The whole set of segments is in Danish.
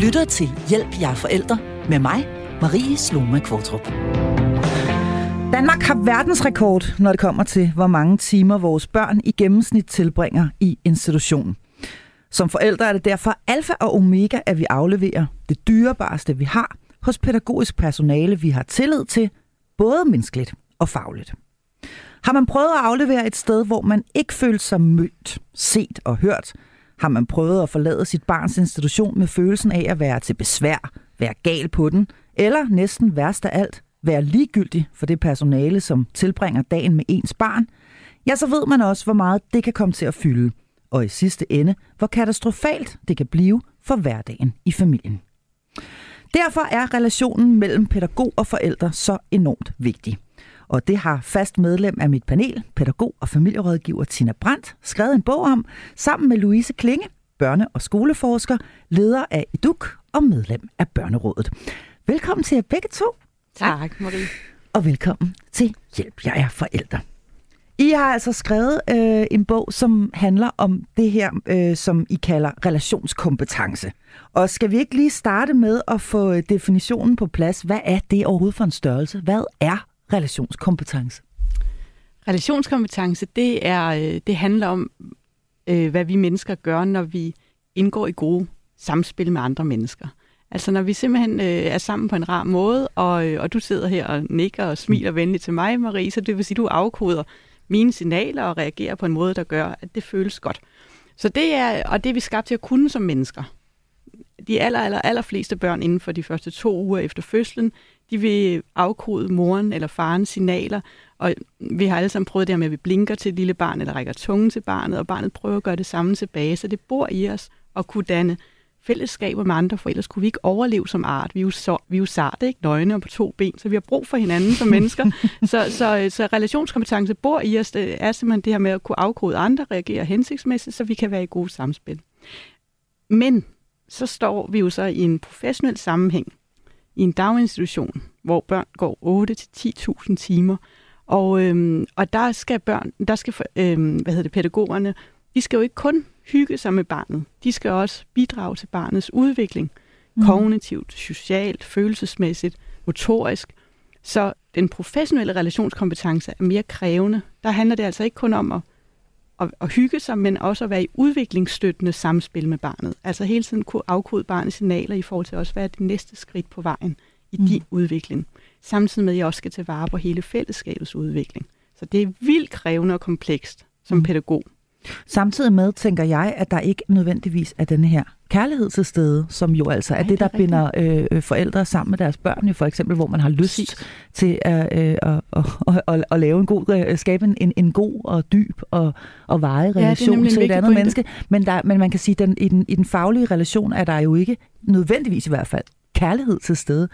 lytter til Hjælp jer forældre med mig, Marie Sloma Kvartrup. Danmark har verdensrekord, når det kommer til, hvor mange timer vores børn i gennemsnit tilbringer i institutionen. Som forældre er det derfor alfa og omega, at vi afleverer det dyrebareste, vi har, hos pædagogisk personale, vi har tillid til, både menneskeligt og fagligt. Har man prøvet at aflevere et sted, hvor man ikke følte sig mødt, set og hørt, har man prøvet at forlade sit barns institution med følelsen af at være til besvær, være gal på den, eller næsten værst af alt, være ligegyldig for det personale, som tilbringer dagen med ens barn, ja, så ved man også, hvor meget det kan komme til at fylde, og i sidste ende, hvor katastrofalt det kan blive for hverdagen i familien. Derfor er relationen mellem pædagog og forældre så enormt vigtig. Og det har fast medlem af mit panel, pædagog og familierådgiver Tina Brandt, skrevet en bog om, sammen med Louise Klinge, børne- og skoleforsker, leder af EDUK og medlem af Børnerådet. Velkommen til jer begge to. Tak, Marie. Og velkommen til Hjælp, jeg er forældre. I har altså skrevet øh, en bog, som handler om det her, øh, som I kalder relationskompetence. Og skal vi ikke lige starte med at få definitionen på plads? Hvad er det overhovedet for en størrelse? Hvad er relationskompetence? Relationskompetence, det, er, øh, det handler om, øh, hvad vi mennesker gør, når vi indgår i gode samspil med andre mennesker. Altså når vi simpelthen øh, er sammen på en rar måde, og, øh, og du sidder her og nikker og smiler venligt til mig, Marie, så det vil sige, at du afkoder mine signaler og reagerer på en måde, der gør, at det føles godt. Så det er, og det er vi skabt til at kunne som mennesker. De aller, aller, aller fleste børn inden for de første to uger efter fødslen, de vil afkode moren eller farens signaler, og vi har alle sammen prøvet det her med, at vi blinker til et lille barn, eller rækker tungen til barnet, og barnet prøver at gøre det samme tilbage, så det bor i os at kunne danne fællesskaber med andre, for ellers kunne vi ikke overleve som art. Vi er jo, så, vi er jo sarte, ikke? Nøgne og på to ben, så vi har brug for hinanden som mennesker. så, så, så relationskompetence bor i os, det er simpelthen det her med at kunne afkode andre, reagere hensigtsmæssigt, så vi kan være i god samspil. Men så står vi jo så i en professionel sammenhæng, i en daginstitution, hvor børn går 8-10.000 timer, og, øhm, og der skal børn, der skal øhm, hvad hedder det, pædagogerne, de skal jo ikke kun hygge sig med barnet. De skal også bidrage til barnets udvikling. Mm. Kognitivt, socialt, følelsesmæssigt, motorisk. Så den professionelle relationskompetence er mere krævende. Der handler det altså ikke kun om at, at, at hygge sig, men også at være i udviklingsstøttende samspil med barnet. Altså hele tiden kunne afkode barnets signaler i forhold til også, hvad er det næste skridt på vejen i mm. din udvikling. Samtidig med, at jeg også skal tage vare på hele fællesskabets udvikling. Så det er vildt krævende og komplekst som mm. pædagog. Samtidig med, tænker jeg, at der ikke nødvendigvis er denne her kærlighed til stede, som jo altså er Ej, det, der det er binder øh, forældre sammen med deres børn, jo for eksempel, hvor man har lyst Præcis. til at, øh, at, at, at, at lave en god, øh, skabe en, en god og dyb og, og varig relation ja, til et andet pointe. menneske. Men, der, men man kan sige, at i, den, i den faglige relation er der jo ikke nødvendigvis i hvert fald kærlighed til stede.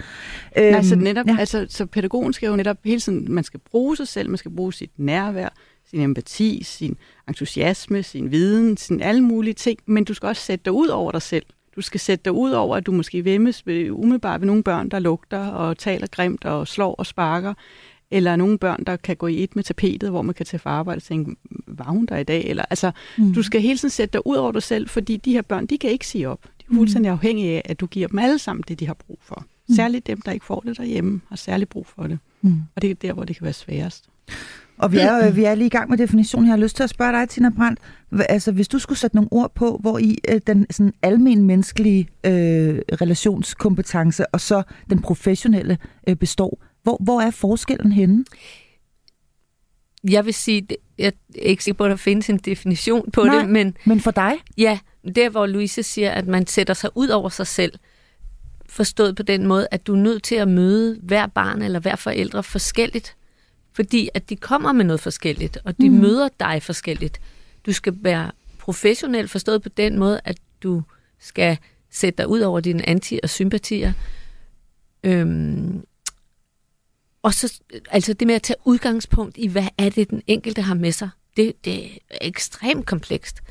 Nej, så øhm, netop, ja. altså, så pædagogen skal jo netop hele tiden, man skal bruge sig selv, man skal bruge sit nærvær, sin empati, sin entusiasme, sin viden, sin alle mulige ting, men du skal også sætte dig ud over dig selv. Du skal sætte dig ud over, at du måske vemmes ved, umiddelbart ved nogle børn, der lugter og taler grimt og slår og sparker, eller nogle børn, der kan gå i et med tapetet, hvor man kan tage for arbejde og tænke, var hun der i dag? Eller, altså, mm. Du skal hele tiden sætte dig ud over dig selv, fordi de her børn, de kan ikke sige op. De er fuldstændig mm. afhængige af, at du giver dem alle sammen det, de har brug for. Mm. Særligt dem, der ikke får det derhjemme, har særligt brug for det. Mm. Og det er der, hvor det kan være sværest. Og vi er, vi er lige i gang med definitionen. Jeg har lyst til at spørge dig, Tina Brandt. Altså, hvis du skulle sætte nogle ord på, hvor i øh, den sådan almen menneskelige øh, relationskompetence og så den professionelle øh, består, hvor, hvor er forskellen henne? Jeg vil sige, jeg er ikke sikker på, at der findes en definition på Nej, det, men... men for dig? Ja, der hvor Louise siger, at man sætter sig ud over sig selv, forstået på den måde, at du er nødt til at møde hver barn eller hver forældre forskelligt fordi at de kommer med noget forskelligt, og de mm. møder dig forskelligt. Du skal være professionel forstået på den måde, at du skal sætte dig ud over dine anti- og sympatier. Øhm, og så, altså det med at tage udgangspunkt i, hvad er det, den enkelte har med sig, det, det er ekstremt komplekst.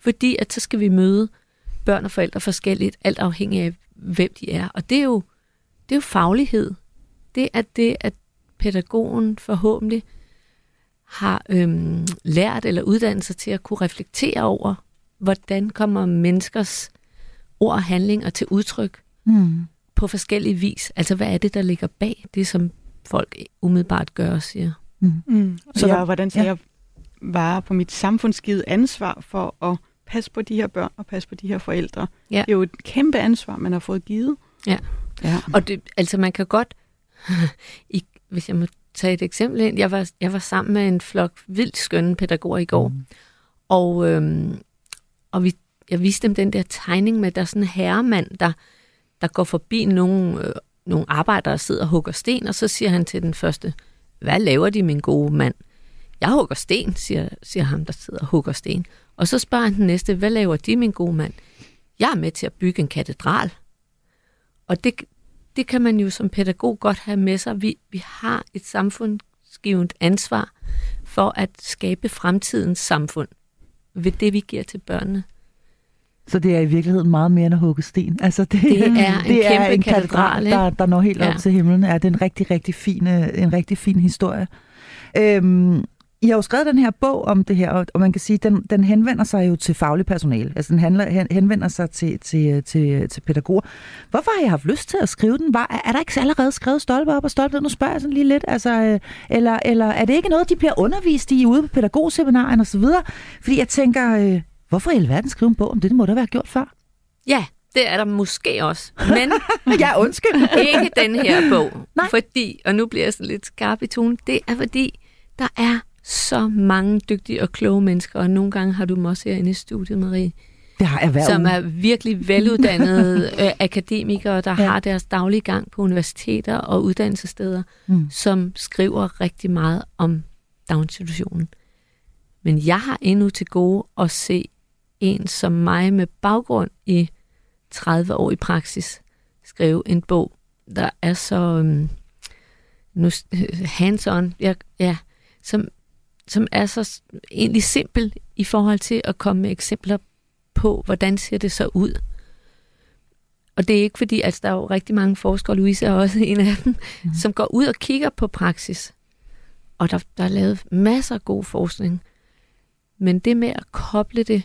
Fordi at så skal vi møde børn og forældre forskelligt, alt afhængig af, hvem de er. Og det er jo, det er jo faglighed. Det er det, at pædagogen forhåbentlig har øhm, lært eller uddannet sig til at kunne reflektere over, hvordan kommer menneskers ord og handlinger til udtryk Mm. på forskellige vis. Altså, hvad er det, der ligger bag det, som folk umiddelbart gør og siger? Mm. Så Så der- jeg, hvordan tager ja. jeg vare på mit samfundsgivet ansvar for at passe på de her børn og passe på de her forældre? Ja. Det er jo et kæmpe ansvar, man har fået givet. Ja. ja. Og det, altså man kan godt, i, hvis jeg må tage et eksempel ind, jeg var, jeg var sammen med en flok vildt skønne pædagoger i går, mm. og, øhm, og vi, jeg viste dem den der tegning med, der er sådan en herremand, der, der går forbi nogle, øh, nogle arbejdere, der sidder og hugger sten, og så siger han til den første, hvad laver de, min gode mand? Jeg hugger sten, siger, siger ham, der sidder og hugger sten. Og så spørger han den næste, hvad laver de, min gode mand? Jeg er med til at bygge en katedral. Og det, det kan man jo som pædagog godt have med sig. Vi, vi har et samfundsgivet ansvar for at skabe fremtidens samfund ved det, vi giver til børnene. Så det er i virkeligheden meget mere end at hugge sten. Altså det, Det er en det er en katedral, der, der når helt ja. Ja. op til himlen. Ja, det er en rigtig, rigtig fin, øh, en rigtig fin historie. Øhm, I har jo skrevet den her bog om det her, og man kan sige, den, den henvender sig jo til faglig personale. Altså den handler, hen, henvender sig til, til, til, til pædagoger. Hvorfor har I haft lyst til at skrive den? Var, er der ikke allerede skrevet stolpe op og stolpe ned? Nu spørger jeg sådan lige lidt. Altså, øh, eller, eller er det ikke noget, de bliver undervist i ude på pædagogseminarien og så videre? Fordi jeg tænker, øh, hvorfor i alverden skrive en bog om det? Det må da være gjort før. Ja, det er der måske også. Men Ja, undskyld. ikke den her bog. Nej. Fordi, og nu bliver jeg sådan lidt skarp i tonen, det er fordi, der er så mange dygtige og kloge mennesker, og nogle gange har du dem også herinde i studiet, Marie, Det har jeg hver som er virkelig veluddannede øh, akademikere, der Ja. har deres daglige gang på universiteter og uddannelsessteder, Mm. som skriver rigtig meget om daginstitutionen. Men jeg har endnu til gode at se en som mig med baggrund i 30 år i praksis skrive en bog, der er så øhm, nu, hands-on, ja, ja, som, som er så egentlig simpel i forhold til at komme med eksempler på, hvordan ser det så ud. Og det er ikke fordi, altså der er jo rigtig mange forskere, Louise er også en af dem, mm. som går ud og kigger på praksis. Og der, der er lavet masser af god forskning. Men det med at koble det,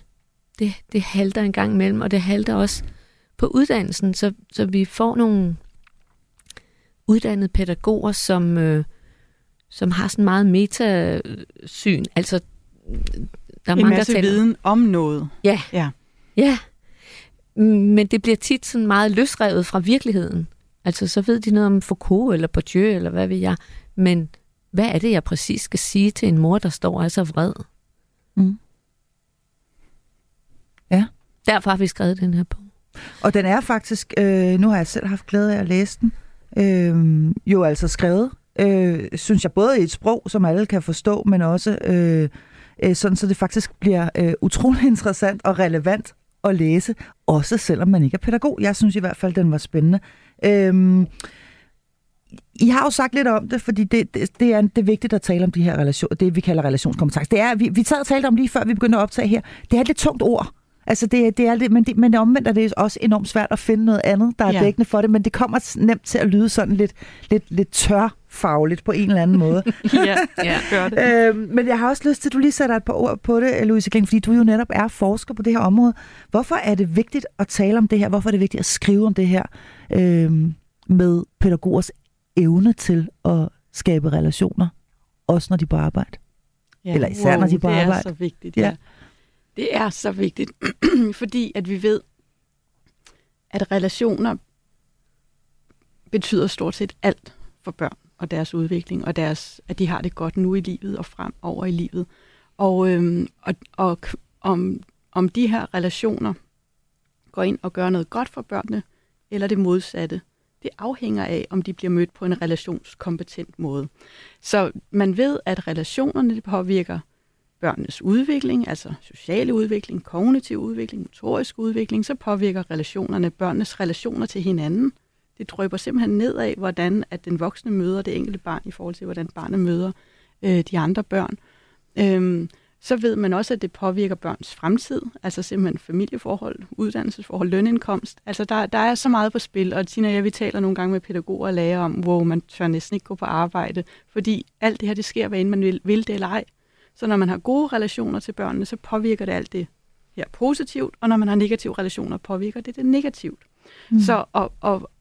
det, det halter en gang imellem, og det halter også på uddannelsen, så, så vi får nogle uddannede pædagoger, som, øh, som har sådan meget metasyn. Altså, der er En mange, masse der taler, viden om noget. Ja. Ja. Ja. Men det bliver tit sådan meget løsrevet fra virkeligheden. Altså, så ved de noget om Foucault eller Bourdieu, eller hvad ved jeg. Men hvad er det, jeg præcis skal sige til en mor, der står og er så vred? Mm. Ja. Derfor har vi skrevet den her bog. Og den er faktisk, øh, nu har jeg selv haft glæde af at læse den, øh, jo altså skrevet, øh, synes jeg, både i et sprog, som alle kan forstå, men også øh, øh, sådan, så det faktisk bliver øh, utrolig interessant og relevant at læse, også selvom man ikke er pædagog. Jeg synes i hvert fald, den var spændende. Øh, I har jo sagt lidt om det, fordi det, det, det, er, det er vigtigt at tale om de her relationer, det vi kalder relationskompetence. Det er, vi, vi sad og talte om lige før vi begyndte at optage her, det er et lidt tungt ord. Altså det, det er det, men, det, men omvendt er det også enormt svært at finde noget andet, der er Ja. dækkende for det, men det kommer nemt til at lyde sådan lidt, lidt, lidt tørfagligt på en eller anden måde. ja, Ja. gør det. øhm, men jeg har også lyst til, at du lige sætter et par ord på det, Louise Kling, fordi du jo netop er forsker på det her område. Hvorfor er det vigtigt at tale om det her? Hvorfor er det vigtigt at skrive om det her øhm, med pædagogers evne til at skabe relationer, også når de er på arbejde? Ja. Eller især, når de er på det arbejde. er så vigtigt, Ja. ja. Det er så vigtigt, fordi at vi ved, at relationer betyder stort set alt for børn og deres udvikling, og deres, at de har det godt nu i livet og fremover i livet. Og, øhm, og, og om, om de her relationer går ind og gør noget godt for børnene, eller det modsatte, det afhænger af, om de bliver mødt på en relationskompetent måde. Så man ved, at relationerne det påvirker børnenes udvikling, altså sociale udvikling, kognitiv udvikling, motorisk udvikling, så påvirker relationerne børnenes relationer til hinanden. Det drøber simpelthen ned af, hvordan at den voksne møder det enkelte barn i forhold til, hvordan barnet møder øh, de andre børn. Øhm, så ved man også, at det påvirker børns fremtid, altså simpelthen familieforhold, uddannelsesforhold, lønindkomst. Altså der, der er så meget på spil, og Tina og jeg, vi taler nogle gange med pædagoger og lærer om, hvor man tør næsten ikke gå på arbejde, fordi alt det her, det sker, hvad end man vil, vil det eller ej. Så når man har gode relationer til børnene, så påvirker det alt det her positivt, og når man har negative relationer, påvirker det det negativt. Mm. Så, og, og,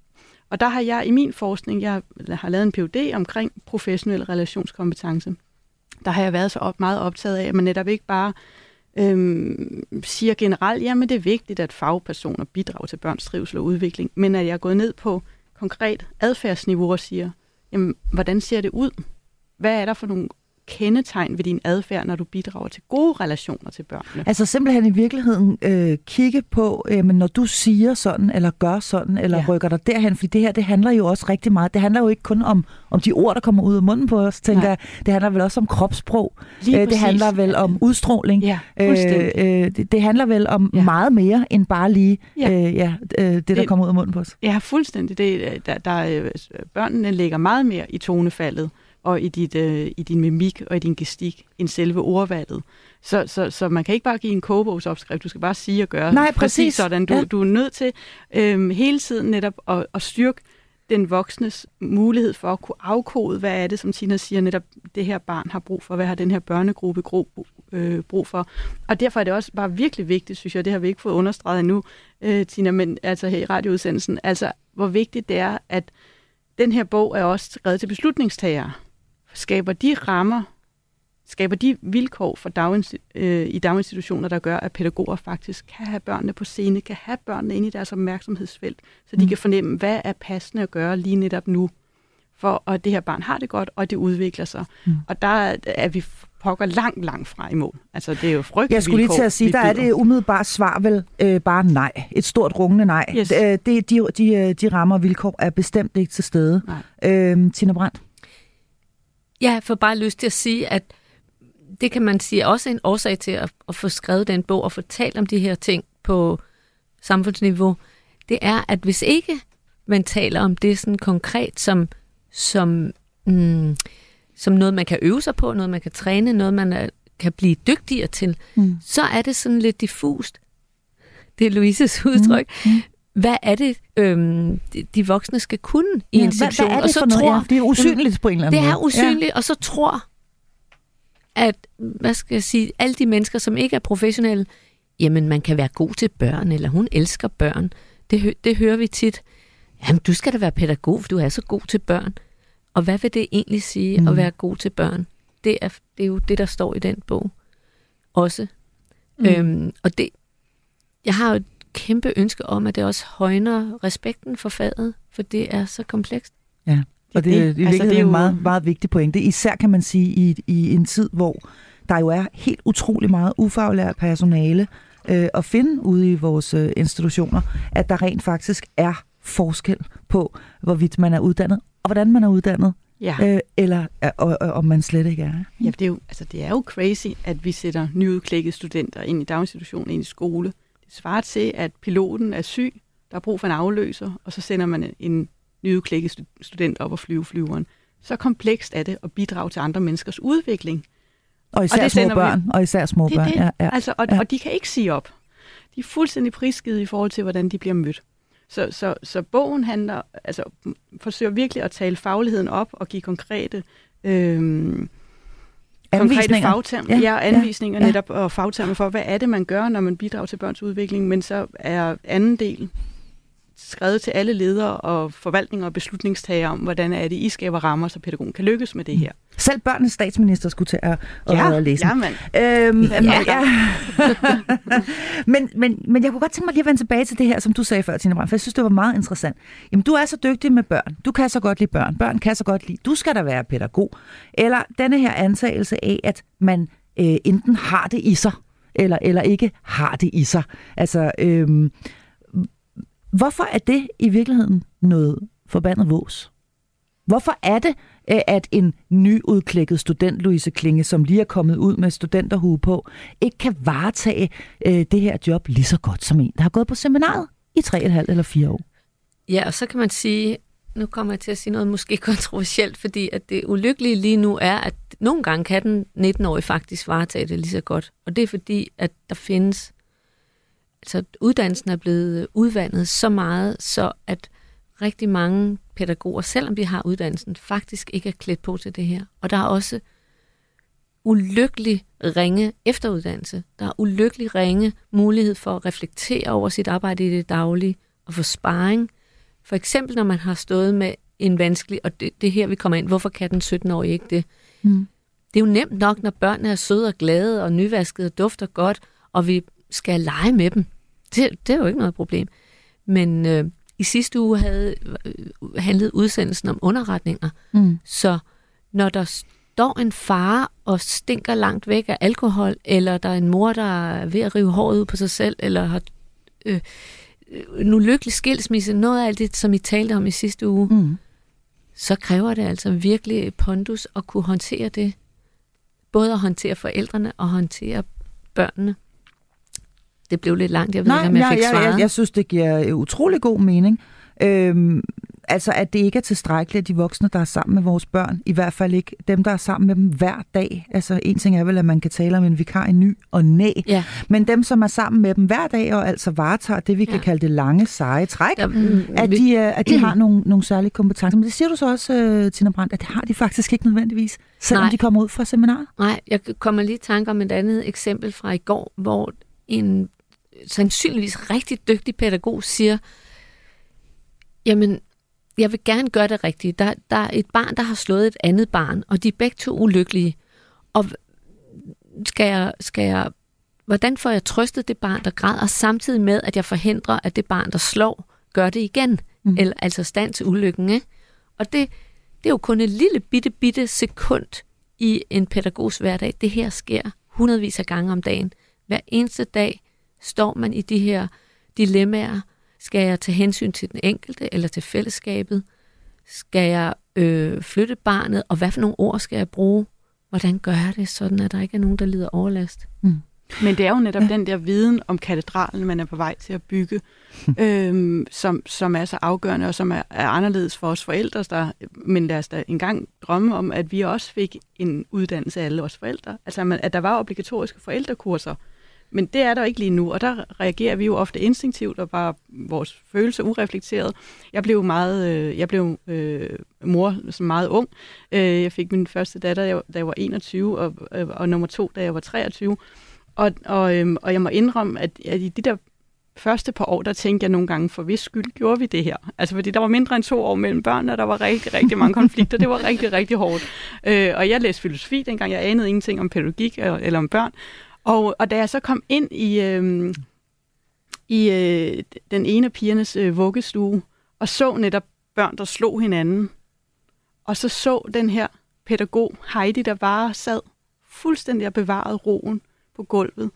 og der har jeg i min forskning, jeg har lavet en PhD omkring professionel relationskompetence. Der har jeg været så op, meget optaget af, at man netop ikke bare øhm, siger generelt, jamen det er vigtigt, at fagpersoner bidrager til børns trivsel og udvikling, men at jeg er gået ned på konkret adfærdsniveau og siger, jamen hvordan ser det ud? Hvad er der for nogle kendetegn ved din adfærd, når du bidrager til gode relationer til børnene. Altså simpelthen i virkeligheden øh, kigge på, øh, men når du siger sådan, eller gør sådan, eller ja. rykker dig derhen, fordi det her, det handler jo også rigtig meget. Det handler jo ikke kun om, om de ord, der kommer ud af munden på os, tænker Nej. jeg. Det handler vel også om kropssprog. Lige øh, det handler vel om udstråling. Ja, øh, øh, det, det handler vel om ja. meget mere end bare lige ja. Øh, ja, øh, det, der det, kommer ud af munden på os. Ja, fuldstændig. Det, der, der, øh, børnene lægger meget mere i tonefaldet og i, dit, øh, i din mimik og i din gestik end selve ordvalget. Så, så, så man kan ikke bare give en kogebogsopskrift, du skal bare sige og gøre Nej, præcis. præcis sådan. Du, ja. du er nødt til øh, hele tiden netop at, at styrke den voksnes mulighed for at kunne afkode, hvad er det, som Tina siger, netop det her barn har brug for, hvad har den her børnegruppe øh, brug for. Og derfor er det også bare virkelig vigtigt, synes jeg, det har vi ikke fået understreget endnu, øh, Tina, men altså her i radioudsendelsen, altså hvor vigtigt det er, at den her bog er også skrevet til beslutningstagere skaber de rammer, skaber de vilkår for daginst- øh, i daginstitutioner, der gør, at pædagoger faktisk kan have børnene på scene, kan have børnene inde i deres opmærksomhedsfelt, så de mm. kan fornemme, hvad er passende at gøre lige netop nu, for at det her barn har det godt, og det udvikler sig. Mm. Og der er vi pokker langt, langt fra i mål. Altså, det er jo frygteligt Jeg skulle lige til at sige, der er det umiddelbart svar vel øh, bare nej. Et stort rungende nej. Yes. Det, de, de, de, de rammer vilkår er bestemt ikke til stede. Øh, Tina Brandt? Jeg får bare lyst til at sige, at det kan man sige også en årsag til at, at få skrevet den bog og få talt om de her ting på samfundsniveau. Det er, at hvis ikke man taler om det sådan konkret som, som, mm, som noget, man kan øve sig på, noget, man kan træne, noget, man er, kan blive dygtigere til, mm. så er det sådan lidt diffust. Det er Louises udtryk. Mm. Mm hvad er det, øhm, de, voksne skal kunne i ja, en situation? Hvad, hvad er det og så for noget? Tror, ja, det er usynligt på en eller anden måde. Det er usynligt, ja. og så tror, at, hvad skal jeg sige, alle de mennesker, som ikke er professionelle, jamen man kan være god til børn, eller hun elsker børn. Det, det hører vi tit. Jamen du skal da være pædagog, for du er så god til børn. Og hvad vil det egentlig sige mm. at være god til børn? Det er, det er jo det, der står i den bog også. Mm. Øhm, og det, jeg har jo kæmpe ønske om, at det også højner respekten for faget, for det er så komplekst. Ja, og det, det, det, altså, det er jo en meget, meget vigtig pointe. Især kan man sige i, i en tid, hvor der jo er helt utrolig meget ufaglært personale øh, at finde ude i vores øh, institutioner, at der rent faktisk er forskel på, hvorvidt man er uddannet, og hvordan man er uddannet, ja. øh, eller og, og, og, om man slet ikke er. Ja, det er, jo, altså, det er jo crazy, at vi sætter nyudklækkede studenter ind i daginstitutionen, ind i skole, svarer til, at piloten er syg, der er brug for en afløser, og så sender man en nyudklækket student op og flyve flyveren. Så komplekst er det at bidrage til andre menneskers udvikling. Og især og det små børn. Vi... Og især små det, børn. Det. Ja, ja. Altså, og, ja. og de kan ikke sige op. De er fuldstændig prisgivet i forhold til, hvordan de bliver mødt. Så, så, så bogen handler, altså, forsøger virkelig at tale fagligheden op og give konkrete øh, konkrete fagtermer, ja, ja, anvisninger ja. netop og fagtermer for, hvad er det, man gør, når man bidrager til børns udvikling, men så er anden del skrevet til alle ledere og forvaltninger og beslutningstagere om, hvordan er det, I skaber rammer, så pædagogen kan lykkes med det her. Selv børnenes statsminister skulle til at, ja, at læse ja, mand. Øhm, ja. ja. men, men, men jeg kunne godt tænke mig lige at vende tilbage til det her, som du sagde før, Tina Brandt, for jeg synes, det var meget interessant. Jamen, du er så dygtig med børn. Du kan så godt lide børn. Børn kan så godt lide. Du skal da være pædagog. Eller denne her antagelse af, at man øh, enten har det i sig, eller, eller ikke har det i sig. Altså, øhm, Hvorfor er det i virkeligheden noget forbandet vås? Hvorfor er det, øh, at en nyudklækket student, Louise Klinge, som lige er kommet ud med studenterhue på, ikke kan varetage øh, det her job lige så godt som en, der har gået på seminaret i 3,5 eller 4 år? Ja, og så kan man sige, nu kommer jeg til at sige noget måske kontroversielt, fordi at det ulykkelige lige nu er, at nogle gange kan den 19-årige faktisk varetage det lige så godt. Og det er fordi, at der findes altså uddannelsen er blevet udvandet så meget, så at rigtig mange pædagoger, selvom de har uddannelsen, faktisk ikke er klædt på til det her. Og der er også ulykkelig ringe efteruddannelse. Der er ulykkelig ringe mulighed for at reflektere over sit arbejde i det daglige og få sparring. For eksempel, når man har stået med en vanskelig, og det, det her, vi kommer ind, hvorfor kan den 17-årige ikke det? Mm. Det er jo nemt nok, når børnene er søde og glade og nyvaskede og dufter godt, og vi skal lege med dem. Det, det er jo ikke noget problem. Men øh, i sidste uge havde øh, handlede udsendelsen om underretninger. Mm. Så når der står en far og stinker langt væk af alkohol, eller der er en mor, der er ved at rive håret ud på sig selv, eller har øh, en ulykkelig skilsmisse, noget af alt det, som I talte om i sidste uge, Mm. så kræver det altså virkelig pondus at kunne håndtere det. Både at håndtere forældrene og håndtere børnene. Det blev lidt langt, jeg ved Nej, ikke, om jeg jeg, fik jeg, svaret. jeg, jeg synes, det giver øh, utrolig god mening. Øhm, altså, at det ikke er tilstrækkeligt, at de voksne, der er sammen med vores børn, i hvert fald ikke dem, der er sammen med dem hver dag. Altså, en ting er vel, at man kan tale om en vikar i ny og næ, Ja, men dem, som er sammen med dem hver dag, og altså varetager det, vi kan Ja. kalde det lange, seje træk, der, at vi- de, øh, at de har nogle, nogle særlige kompetencer. Men det siger du så også, øh, Tina Brandt, at det har de faktisk ikke nødvendigvis, selvom Nej. de kommer ud fra seminaret. Nej, jeg kommer lige i tanke om et andet eksempel fra i går, hvor en sandsynligvis rigtig dygtig pædagog siger, jamen, jeg vil gerne gøre det rigtigt. Der, der er et barn, der har slået et andet barn, og de er begge to ulykkelige. Og skal jeg, skal jeg, hvordan får jeg trøstet det barn, der græder, samtidig med, at jeg forhindrer, at det barn, der slår, gør det igen? Mm. Eller, altså stand til ulykken, ikke? Og det, det er jo kun et lille bitte, bitte sekund i en pædagogs hverdag. Det her sker hundredvis af gange om dagen. Hver eneste dag står man i de her dilemmaer. Skal jeg tage hensyn til den enkelte eller til fællesskabet? Skal jeg øh, flytte barnet? Og hvad for nogle ord skal jeg bruge? Hvordan gør jeg det, sådan at der ikke er nogen, der lider overlast? Men det er jo netop Ja. den der viden om katedralen, man er på vej til at bygge, øhm, som, som er så afgørende, og som er, er anderledes for os forældre. Der, men lad os da engang drømme om, at vi også fik en uddannelse af alle os forældre. Altså, man- at der var obligatoriske forældrekurser. Men det er der ikke lige nu, og der reagerer vi jo ofte instinktivt og bare vores følelser ureflekteret. Jeg blev meget, øh, jeg blev øh, mor som meget ung. Øh, jeg fik min første datter, da jeg- da var 21, og, øh, og nummer to, da jeg var 23. Og, og, øh, og jeg må indrømme, at, at i de der første par år, der tænkte jeg nogle gange, for hvis skyld gjorde vi det her? Altså fordi der var mindre end to år mellem børnene, og der var rigtig, rigtig mange konflikter. Det var rigtig, rigtig hårdt. Øh, og jeg læste filosofi dengang. Jeg anede ingenting om pædagogik eller, eller om børn. Og, og da jeg så kom ind i, øh, i øh, den ene af pigernes øh, vuggestue, og så netop børn, der slog hinanden, og så så den her pædagog, Heidi, der bare sad fuldstændig og bevarede roen på gulvet,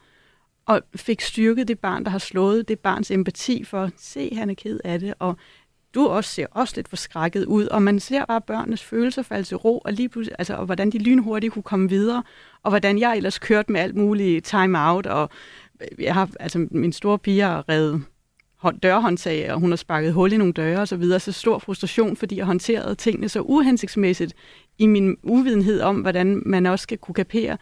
og fik styrket det barn, der har slået det barns empati for, se, han er ked af det, og du også ser også lidt forskrækket ud, og man ser bare børnenes følelser falde til ro, og lige pludselig, altså, og hvordan de lynhurtigt kunne komme videre, og hvordan jeg ellers kørte med alt muligt time out, og øh, jeg har, altså, min store pige har reddet dørhåndtag, og hun har sparket hul i nogle døre og så videre, så stor frustration, fordi jeg håndterede tingene så uhensigtsmæssigt i min uvidenhed om, hvordan man også skal kunne kapere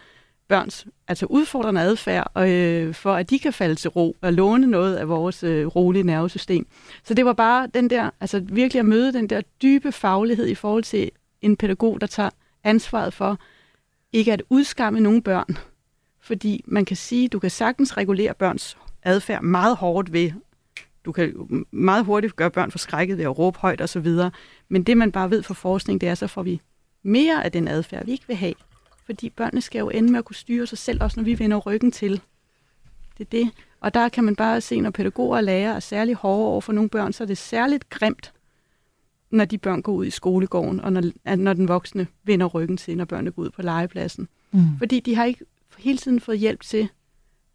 børns altså udfordrende adfærd, øh, for at de kan falde til ro og låne noget af vores øh, rolige nervesystem. Så det var bare den der, altså virkelig at møde den der dybe faglighed i forhold til en pædagog, der tager ansvaret for ikke at udskamme nogle børn. Fordi man kan sige, du kan sagtens regulere børns adfærd meget hårdt ved, du kan meget hurtigt gøre børn forskrækket ved at råbe højt osv., men det man bare ved fra forskning, det er, så får vi mere af den adfærd, vi ikke vil have. Fordi børnene skal jo ende med at kunne styre sig selv, også når vi vender ryggen til. Det er det. Og der kan man bare se, når pædagoger og lærere er særlig hårde over for nogle børn, så er det særligt grimt, når de børn går ud i skolegården, og når, når den voksne vender ryggen til, når børnene går ud på legepladsen. Mm. Fordi de har ikke hele tiden fået hjælp til,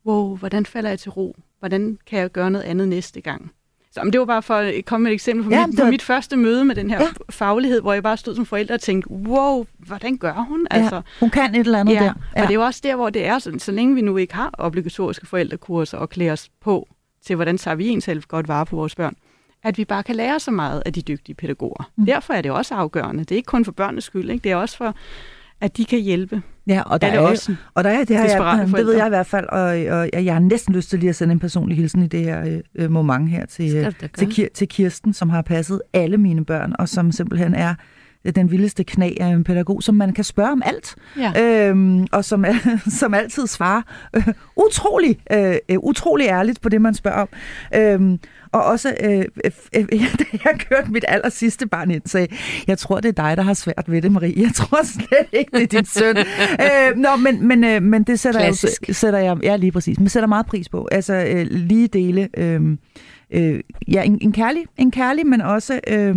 wow, hvordan falder jeg til ro? Hvordan kan jeg gøre noget andet næste gang? Så men det var bare for at komme med et eksempel på, Ja, ja, mit, var- mit første møde med den her Ja. ja. faglighed, hvor jeg bare stod som forælder og tænkte, wow, hvordan gør hun? Altså, Ja, hun kan et eller andet ja. der. Og det er jo også der, hvor det er sådan, så længe vi nu ikke har obligatoriske forældrekurser og klæder os på til, hvordan tager vi en selv godt vare på vores børn, at vi bare kan lære så meget af de dygtige pædagoger. Mm. Derfor er det også afgørende. Det er ikke kun for børnenes skyld, ikke? det er også for, at de kan hjælpe Ja, og der alle er, os. Og der er, det, har jeg, det ved jeg i hvert fald, og, og jeg har næsten lyst til lige at sende en personlig hilsen i det her øh, moment her til, øh, til, til Kirsten, som har passet alle mine børn, og som simpelthen er den vildeste knæ af en pædagog, som man kan spørge om alt, Ja. øhm, og som, som altid svarer øh, utrolig, øh, øh, utrolig ærligt på det, man spørger om. Øhm, og også, øh, øh, øh, da jeg kørte mit aller sidste barn ind, sagde jeg tror, det er dig, der har svært ved det, Marie. Jeg tror slet ikke, det er din søn. øh, nå, men, men, øh, men det sætter Klassisk. jeg, sætter jeg, ja, lige præcis, men sætter meget pris på. Altså, øh, lige dele, øh, øh, ja, en, en, kærlig, en kærlig, men også øh,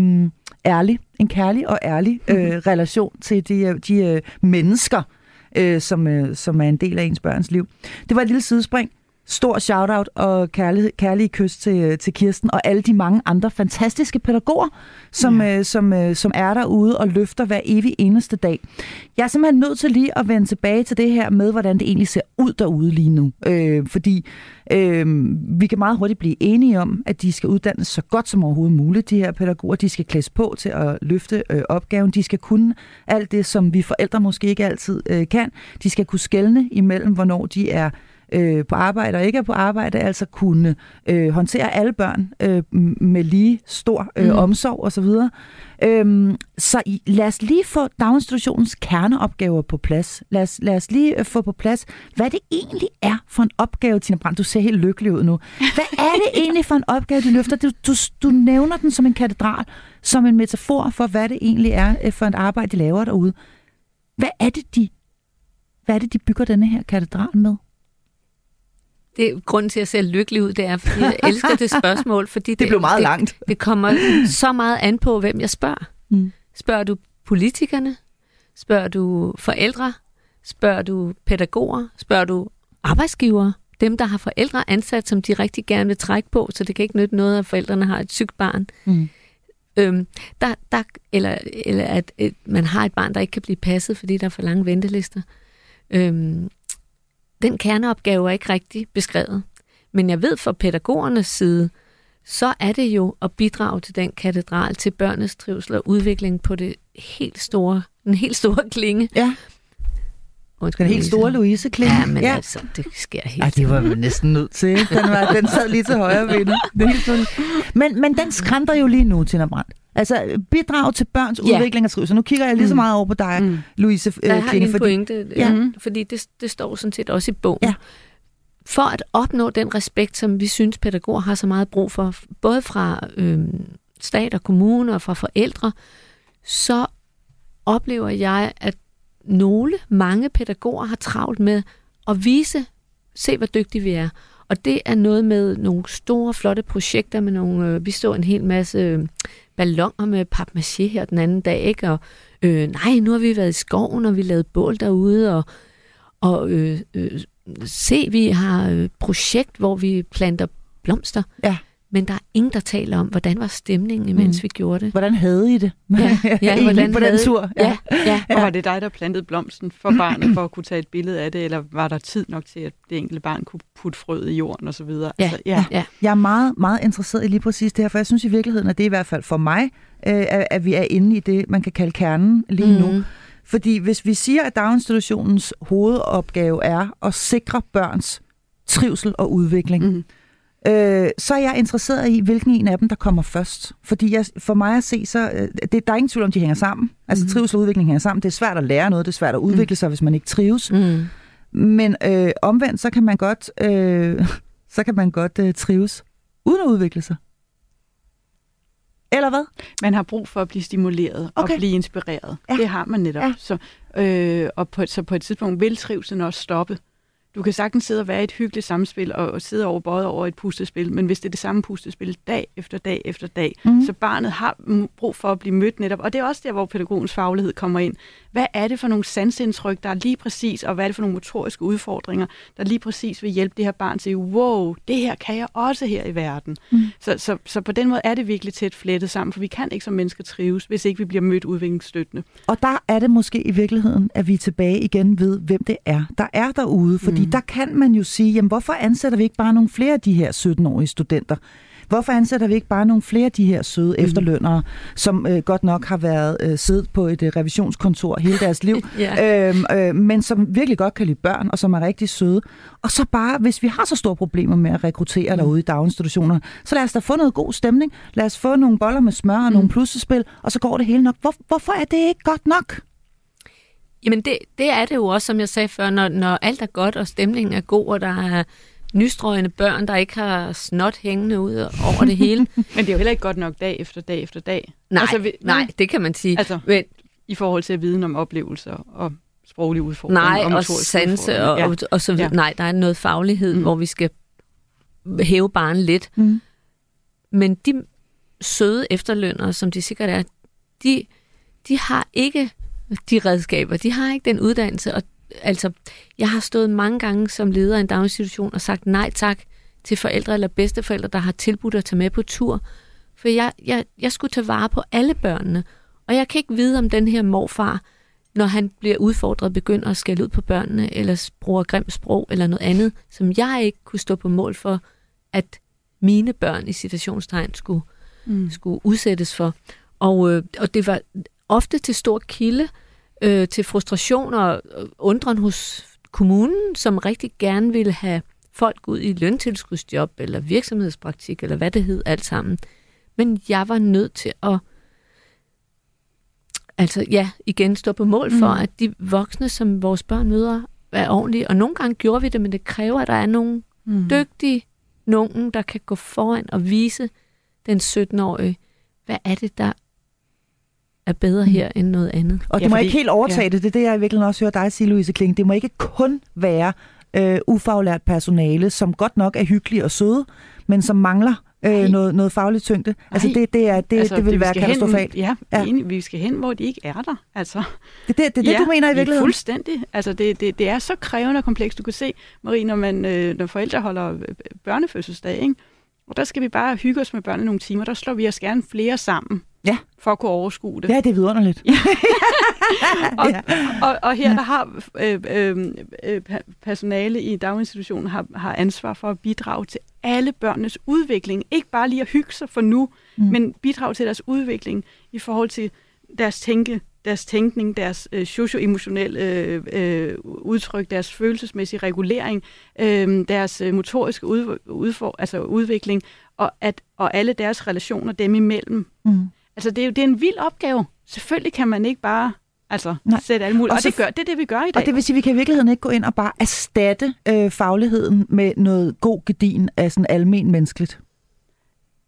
ærlig, en kærlig og ærlig øh, relation til de, øh, de øh, mennesker, øh, som, øh, som er en del af ens børns liv. Det var et lille sidespring. Stor shout-out og kærlig, kærlige kys til, til Kirsten og alle de mange andre fantastiske pædagoger, som, ja. øh, som, øh, som er derude og løfter hver evig eneste dag. Jeg er simpelthen nødt til lige at vende tilbage til det her med, hvordan det egentlig ser ud derude lige nu. Øh, fordi øh, vi kan meget hurtigt blive enige om, at de skal uddannes så godt som overhovedet muligt, de her pædagoger. De skal klædes på til at løfte øh, opgaven. De skal kunne alt det, som vi forældre måske ikke altid øh, kan. De skal kunne skelne imellem, hvornår de er øh, på arbejde og ikke er på arbejde, altså kunne øh, håndtere alle børn øh, med lige stor øh, Mm. omsorg osv. Øhm, så i, lad os lige få daginstitutionens kerneopgaver på plads. Lad os, lad os lige øh, få på plads, hvad det egentlig er for en opgave, Tina Brandt. Du ser helt lykkelig ud nu. Hvad er det egentlig for en opgave, de løfter? Du, du, du nævner den som en katedral, som en metafor for, hvad det egentlig er øh, for et arbejde, de laver derude. Hvad er det, de, hvad er det, de bygger denne her katedral med? Det grunden til, at jeg ser lykkelig ud, det er, fordi jeg elsker det spørgsmål, fordi det, Det blev meget det, langt. det kommer så meget an på, hvem jeg spørger. Mm. Spørger du politikerne? Spørger du forældre? Spørger du pædagoger? Spørger du arbejdsgivere? Dem, der har forældre ansat, som de rigtig gerne vil trække på, så det kan ikke nytte noget, at forældrene har et sygt barn. Mm. Øhm, der, der, eller, eller at et, man har et barn, der ikke kan blive passet, fordi der er for lange ventelister. Øhm, den kerneopgave er ikke rigtig beskrevet. Men jeg ved fra pædagogernes side, så er det jo at bidrage til den katedral, til børnenes trivsel og udvikling på det helt store, den helt store klinge. Ja, Undskyld, den helt Louise. store Louise Kling. Ja, men ja. altså, det sker helt. Ej, det var vi næsten nødt til. Den, var, den sad lige til højre den. Store- Men, men den skrænder jo lige nu, Tina Brandt. Altså, bidrag til børns Ja. udvikling og trivsel. Nu kigger jeg lige så Mm. meget over på dig, Mm. Louise øh, har Klinge, en fordi pointe, Ja. ja. fordi det, det står sådan set også i bogen. Ja. For at opnå den respekt, som vi synes, pædagoger har så meget brug for, både fra øh, stat og kommune og fra forældre, så oplever jeg, at nogle, mange pædagoger har travlt med at vise, se hvor dygtige vi er. Og det er noget med nogle store, flotte projekter med nogle, øh, vi så en hel masse øh, ballonger med papmaché her den anden dag, ikke? Og øh, nej, nu har vi været i skoven, og vi lavede bål derude, og, og øh, øh, se, vi har et projekt, hvor vi planter blomster. Ja. Men der er ingen, der taler om, hvordan var stemningen, imens Mm. vi gjorde det. hvordan havde I det? Ja, ja, hvordan på den havde- tur. Ja, ja. Og var det dig, der plantede blomsten for barnet, for at kunne tage et billede af det, eller var der tid nok til, at det enkelte barn kunne putte frøet i jorden osv.? Ja, altså, ja. ja. Jeg er meget, meget interesseret i lige præcis det her, for jeg synes i virkeligheden, at det er i hvert fald for mig, øh, at, vi er inde i det, man kan kalde kernen lige mm. nu. Mm. Fordi hvis vi siger, at daginstitutionens hovedopgave er at sikre børns trivsel og udvikling, Mm. Øh, så er jeg interesseret i, hvilken en af dem, der kommer først. Fordi jeg, for mig at se, så øh, det, der er ingen tvivl om, de hænger sammen. Altså Mhm. trivsel og udvikling hænger sammen. Det er svært at lære noget, det er svært at udvikle sig, hvis man ikke trives. Mm. Men øh, omvendt, så kan man godt, øh, så kan man godt øh, trives uden at udvikle sig. Eller hvad? Man har brug for at blive stimuleret Okay. og blive inspireret. Ja. Det har man netop. Ja. Så, øh, og på, så på et tidspunkt vil trivselen også stoppe. Du kan sagtens sidde og være i et hyggeligt samspil og, og sidde over både over et pustespil, men hvis det er det samme pustespil dag efter dag efter dag, mm. så barnet har brug for at blive mødt netop. Og det er også der, hvor pædagogens faglighed kommer ind. Hvad er det for nogle sansindtryk, der er lige præcis, og hvad er det for nogle motoriske udfordringer, der lige præcis vil hjælpe det her barn til, wow, det her kan jeg også her i verden. Mm. Så, så, så på den måde er det virkelig tæt flettet sammen, for vi kan ikke som mennesker trives, hvis ikke vi bliver mødt udviklingsstøttende. Og der er det måske i virkeligheden, at vi er tilbage igen ved, hvem det er, der er derude. Fordi mm. Mm. der kan man jo sige, jamen hvorfor ansætter vi ikke bare nogle flere af de her 17-årige studenter? Hvorfor ansætter vi ikke bare nogle flere af de her søde mm. efterlønnere, som øh, godt nok har været øh, siddet på et øh, revisionskontor hele deres liv, Ja. øhm, øh, men som virkelig godt kan lide børn, og som er rigtig søde. Og så bare, hvis vi har så store problemer med at rekruttere mm. derude i daginstitutioner, så lad os da få noget god stemning. Lad os få nogle boller med smør og mm. nogle plussespil, og så går det hele nok. Hvor, hvorfor er det ikke godt nok? Jamen det, det er det jo også, som jeg sagde før, når, når alt er godt, og stemningen er god, og der er nystrøgende børn, der ikke har snot hængende ud over det hele. Men det er jo heller ikke godt nok dag efter dag efter dag. Nej, Altså, vi- nej, det kan man sige. Altså, Men, I forhold til viden om oplevelser og sproglige udfordringer. nej, og motoriske sanse og, udfordringer. og, og så videre. Ja. Nej, der er noget faglighed, Mm. hvor vi skal hæve barnet lidt. Mm. Men de søde efterlønnere, som de sikkert er, de, de har ikke de redskaber, de har ikke den uddannelse. Og, altså, jeg har stået mange gange som leder af en daginstitution og sagt nej tak til forældre eller bedsteforældre, der har tilbudt at tage med på tur. For jeg, jeg, jeg skulle tage vare på alle børnene, og jeg kan ikke vide, om den her morfar, når han bliver udfordret, begynder at skælde ud på børnene, eller bruger grimt sprog, eller noget andet, som jeg ikke kunne stå på mål for, at mine børn i citationstegn skulle, Mm. skulle udsættes for. Og, øh, og det var ofte til stor kilde, øh, til frustration og øh, undren hos kommunen, som rigtig gerne ville have folk ud i løntilskudsjob, eller virksomhedspraktik, eller hvad det hed alt sammen. Men jeg var nødt til at altså ja, igen stå på mål for, Mm. mm. at de voksne, som vores børn møder, er ordentlige. Og nogle gange gjorde vi det, men det kræver, at der er nogle Mm. dygtige nogen, der kan gå foran og vise den 17-årige, hvad er det, der er bedre Mm. her end noget andet. Og Ja, det må fordi- ikke helt overtage ja. det. Det er det, jeg i virkeligheden også hører dig sige, Louise Kling. Det må ikke kun være øh, ufaglært personale, som godt nok er hyggelige og søde, men som mangler øh, noget, noget fagligt tyngde. Altså Nej. det, det, er, det, altså, det vil vi være katastrofalt. Hen, ja, Ja. Enig, vi skal hen, hvor de ikke er der. Altså, Det er det, det, er det ja, du mener i virkeligheden? fuldstændig. Altså, det, det, det er så krævende og komplekst. Du kan se, Marie, når, man, øh, når forældre holder øh, børnefødselsdag, ikke? og der skal vi bare hygge os med børnene nogle timer. Der slår vi os gerne flere sammen, Ja. for at kunne overskue det. Ja, det er vidunderligt. Og, Ja. og, og her der har øh, øh, øh, personale i daginstitutionen har, har ansvar for at bidrage til alle børnenes udvikling. Ikke bare lige at hygge sig for nu, mm. men bidrage til deres udvikling i forhold til deres tænke, deres tænkning, deres øh, socio-emotionelle øh, øh, udtryk, deres følelsesmæssige regulering, øh, deres øh, motoriske ud, udfor, altså udvikling, og, at, og alle deres relationer dem imellem. Mm. Altså, det er jo det er en vild opgave. Selvfølgelig kan man ikke bare altså, Nej. sætte alle mulige... Og Og, det, gør, det er det, vi gør i dag. Og det vil sige, at vi kan i virkeligheden ikke gå ind og bare erstatte øh, fagligheden med noget god gedin af sådan almen menneskeligt.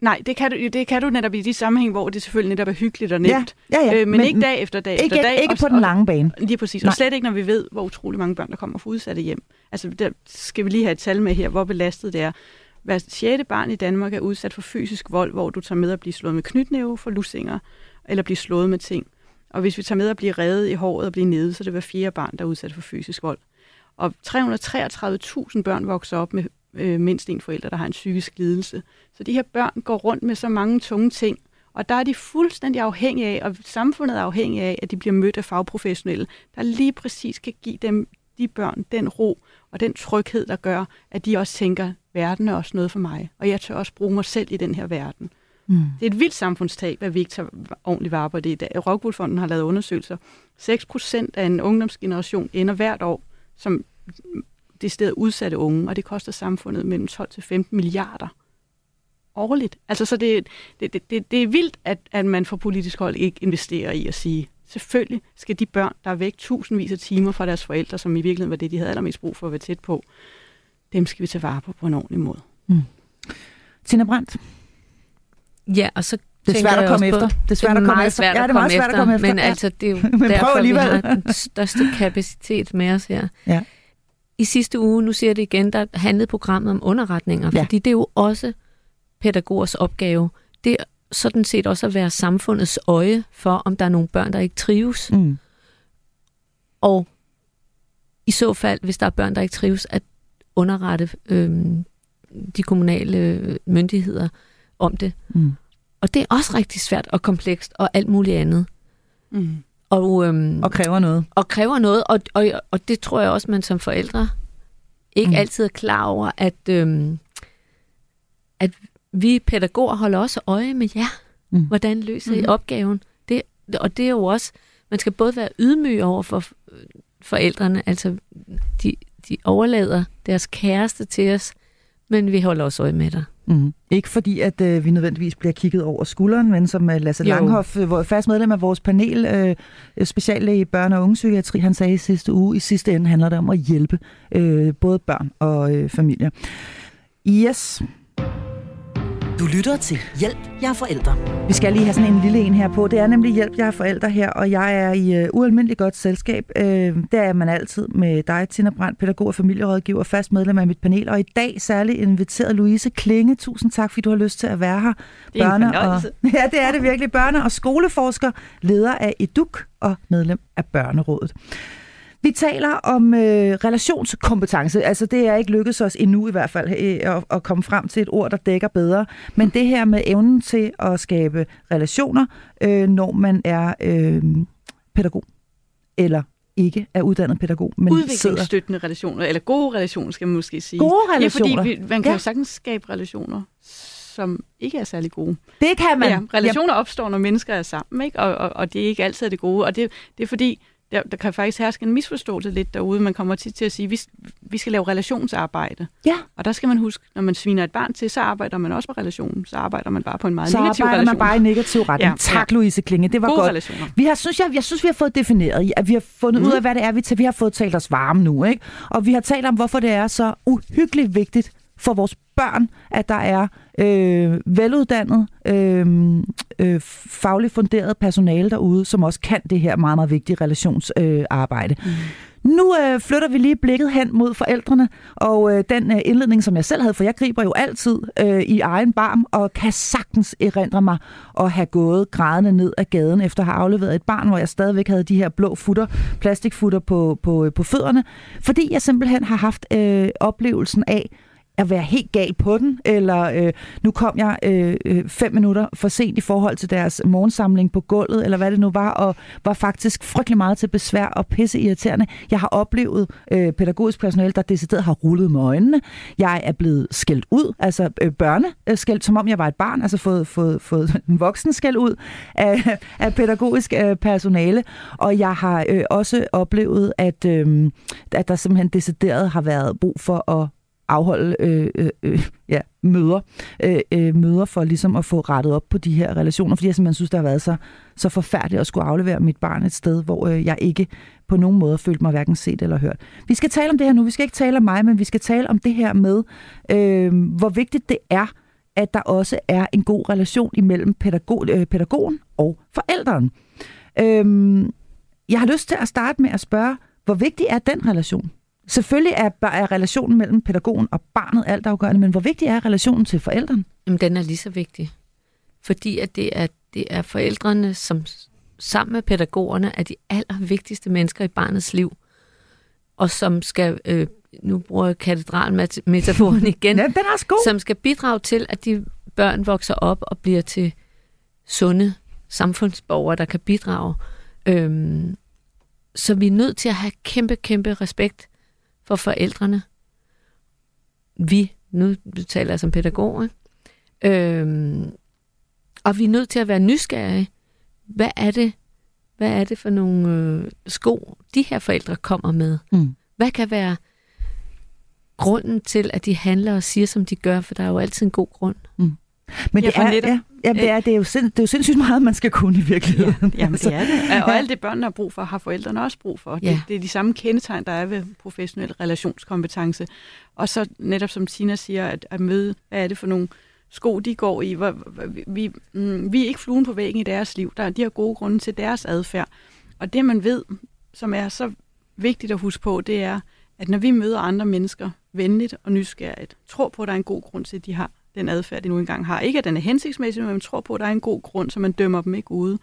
Nej, det kan, du, det kan du netop i de sammenhæng, hvor det selvfølgelig netop er hyggeligt og nemt. Ja, ja, ja. Øh, men, men ikke dag efter dag ikke, efter dag. ikke og, på den lange bane. Og, lige præcis. Nej. Og slet ikke, når vi ved, hvor utrolig mange børn, der kommer fra udsatte hjem. Altså, der skal vi lige have et tal med her, hvor belastet det er. Hver sjette barn i Danmark er udsat for fysisk vold, hvor du tager med at blive slået med knytnæve for lussinger, eller blive slået med ting. Og hvis vi tager med at blive revet i håret og blive nede, så er det hver fjerde barn, der er udsat for fysisk vold. Og 333.000 børn vokser op med øh, mindst en forælder, der har en psykisk lidelse. Så de her børn går rundt med så mange tunge ting, og der er de fuldstændig afhængige af, og samfundet er afhængig af, at de bliver mødt af fagprofessionelle, der lige præcis kan give dem, de børn, den ro og den tryghed, der gør, at de også tænker, verden er også noget for mig, og jeg tør også bruge mig selv i den her verden. Mm. Det er et vildt samfundstab, at vi ikke tager ordentligt vare på det i dag. Rockwool har lavet undersøgelser. 6 procent af en ungdomsgeneration ender hvert år som det sted udsatte unge, og det koster samfundet mellem 12 til 15 milliarder årligt. Altså, så det, det, det, det, det er vildt, at, at man fra politisk hold ikke investerer i at sige, selvfølgelig skal de børn, der er væk tusindvis af timer fra deres forældre, som i virkeligheden var det, de havde allermest brug for at være tæt på, dem skal vi tage vare på på en ordentlig måde. Tina Brandt, Ja, og så det er tænker svært at komme efter. på- Det er svært at komme meget efter. Svært Ja, det er meget svært at komme efter. Men Ja. altså, det er jo Men prøv derfor, vi alligevel. har den største kapacitet med os her. Ja. I sidste uge, nu siger jeg det igen, der handlede programmet om underretninger, Ja. fordi det er jo også pædagogers opgave. Det er sådan set også at være samfundets øje for, om der er nogle børn, der ikke trives. Mm. Og i så fald, hvis der er børn, der ikke trives, at underrette øhm, de kommunale øh, myndigheder om det. Mm. Og det er også rigtig svært og komplekst og alt muligt andet. Mm. Og, øhm, Og kræver noget. og kræver noget, og, og, og det tror jeg også, man som forældre ikke Mm. mm. altid er klar over, at, øhm, at vi pædagoger holder også øje med jer. Mm. Hvordan løser I Mhm. opgaven? Det, og det er jo også, man skal både være ydmyg over for øh, forældrene, altså de, de overlader deres kæreste til os, men vi holder også øje med dig. Mm. Ikke fordi, at øh, vi nødvendigvis bliver kigget over skulderen, men som øh, Lasse Jo. Langhoff, øh, fast medlem af vores panel, øh, speciallæge i børne- og ungepsykiatri, han sagde i sidste uge, i sidste ende handler det om at hjælpe øh, både børn og øh, familier. Yes, Du lytter til Hjælp, jeg er forældre. vi skal lige have sådan en lille en her på. Det er nemlig hjælp, jeg er forældre her, og jeg er i øh, ualmindeligt godt selskab. Øh, der er man altid med dig, Tina Brandt, pædagog og familierådgiver, fast medlem af mit panel, og i dag særligt inviteret Louise Klinge. Tusind tak, fordi du har lyst til at være her. Det er en og, ja, det er det virkelig. Børne- og skoleforsker, leder af EDUK og medlem af Børnerådet. Vi taler om øh, relationskompetence. Altså, det er ikke lykkedes os endnu i hvert fald øh, at, at komme frem til et ord, der dækker bedre. Men det her med evnen til at skabe relationer, øh, når man er øh, pædagog, eller ikke er uddannet pædagog, men sidder... Udviklingsstøttende relationer, eller gode relationer, skal man måske sige. Gode Ja, relationer. fordi vi, man kan Ja. ja. jo sagtens skabe relationer, som ikke er særlig gode. Det kan man. Ja, relationer opstår, når mennesker er sammen, ikke? Og, og, og det er ikke altid det gode. Og det, det er fordi, der, der kan faktisk herske en misforståelse lidt derude. Man kommer tit til at sige, at vi, vi skal lave relationsarbejde. Ja. Og der skal man huske, når man sviner et barn til, så arbejder man også på relationen. Så arbejder man bare på en meget så negativ arbejder relation. man bare i negativ retning. Ja, Ja, tak, Louise Klinge. Det var Gode godt. relationer. Vi har, synes jeg, jeg synes, vi har fået defineret, at vi har fundet mm. ud af, hvad det er, vi til. Vi har fået talt os varme nu, ikke? Og vi har talt om, hvorfor det er så uhyggeligt vigtigt for vores børn, at der er øh, veluddannet, øh, øh, fagligt funderet personale derude, som også kan det her meget, meget vigtige relationsarbejde. Øh. Mm. Nu øh, flytter vi lige blikket hen mod forældrene, og øh, den øh, indledning, som jeg selv havde, for jeg griber jo altid øh, i egen barm, og kan sagtens erindre mig at have gået grædende ned ad gaden, efter at have afleveret et barn, hvor jeg stadigvæk havde de her blå futter, plastikfutter på, på, øh, på fødderne, fordi jeg simpelthen har haft øh, oplevelsen af, at være helt gal på den, eller øh, nu kom jeg øh, øh, fem minutter for sent i forhold til deres morgensamling på gulvet, eller hvad det nu var, og var faktisk frygtelig meget til besvær og pisse irriterende. Jeg har oplevet øh, pædagogisk personale, der decideret har rullet med øjnene. Jeg er blevet skældt ud, altså øh, børne øh, skældt, som om jeg var et barn, altså fået, fået, fået en voksen skæld ud af, af pædagogisk øh, personale, og jeg har øh, også oplevet, at, øh, at der simpelthen decideret har været brug for at afholde øh, øh, øh, ja, møder, øh, øh, møder for ligesom at få rettet op på de her relationer, fordi jeg simpelthen synes, det har været så, så forfærdeligt at skulle aflevere mit barn et sted, hvor øh, jeg ikke på nogen måde følte mig hverken set eller hørt. Vi skal tale om det her nu. Vi skal ikke tale om mig, men vi skal tale om det her med, øh, hvor vigtigt det er, at der også er en god relation imellem pædagog, øh, pædagogen og forældren. Øh, jeg har lyst til at starte med at spørge, hvor vigtig er den relation? Selvfølgelig er, er relationen mellem pædagogen og barnet altafgørende, men hvor vigtig er relationen til forældrene? Jamen, den er lige så vigtig. Fordi at det er, det er forældrene, som sammen med pædagogerne er de allervigtigste mennesker i barnets liv. Og som skal, øh, nu bruger jeg katedralmetaforen igen, Ja, den er også god. som skal bidrage til, at de børn vokser op og bliver til sunde samfundsborgere, der kan bidrage. Øhm, så vi er nødt til at have kæmpe, kæmpe respekt for forældrene. Vi, nu taler jeg som pædagog, ikke? Øhm, og vi er nødt til at være nysgerrige. Hvad er det, hvad er det for nogle øh, sko, de her forældre kommer med? Mm. Hvad kan være grunden til, at de handler og siger, som de gør? For der er jo altid en god grund. Men Ja, det for er, ja, ja, det, er, det, er jo sind, det er jo sindssygt meget, man skal kunne i virkeligheden. Jamen, det er det. Og Ja. alt det, børnene har brug for, har forældrene også brug for. Det, Ja. det er de samme kendetegn, der er ved professionel relationskompetence. Og så netop som Tina siger, at, at møde, hvad er det for nogle sko, de går i. Hvor, hvor, vi, mm, vi er ikke fluen på væggen i deres liv. Der, de har gode grunde til deres adfærd. Og det, man ved, som er så vigtigt at huske på, det er, at når vi møder andre mennesker venligt og nysgerrigt, tror på, at der er en god grund til, at de har den adfærd, de nu engang har. Ikke at den er hensigtsmæssig, men man tror på, at der er en god grund, så man dømmer dem ikke ude.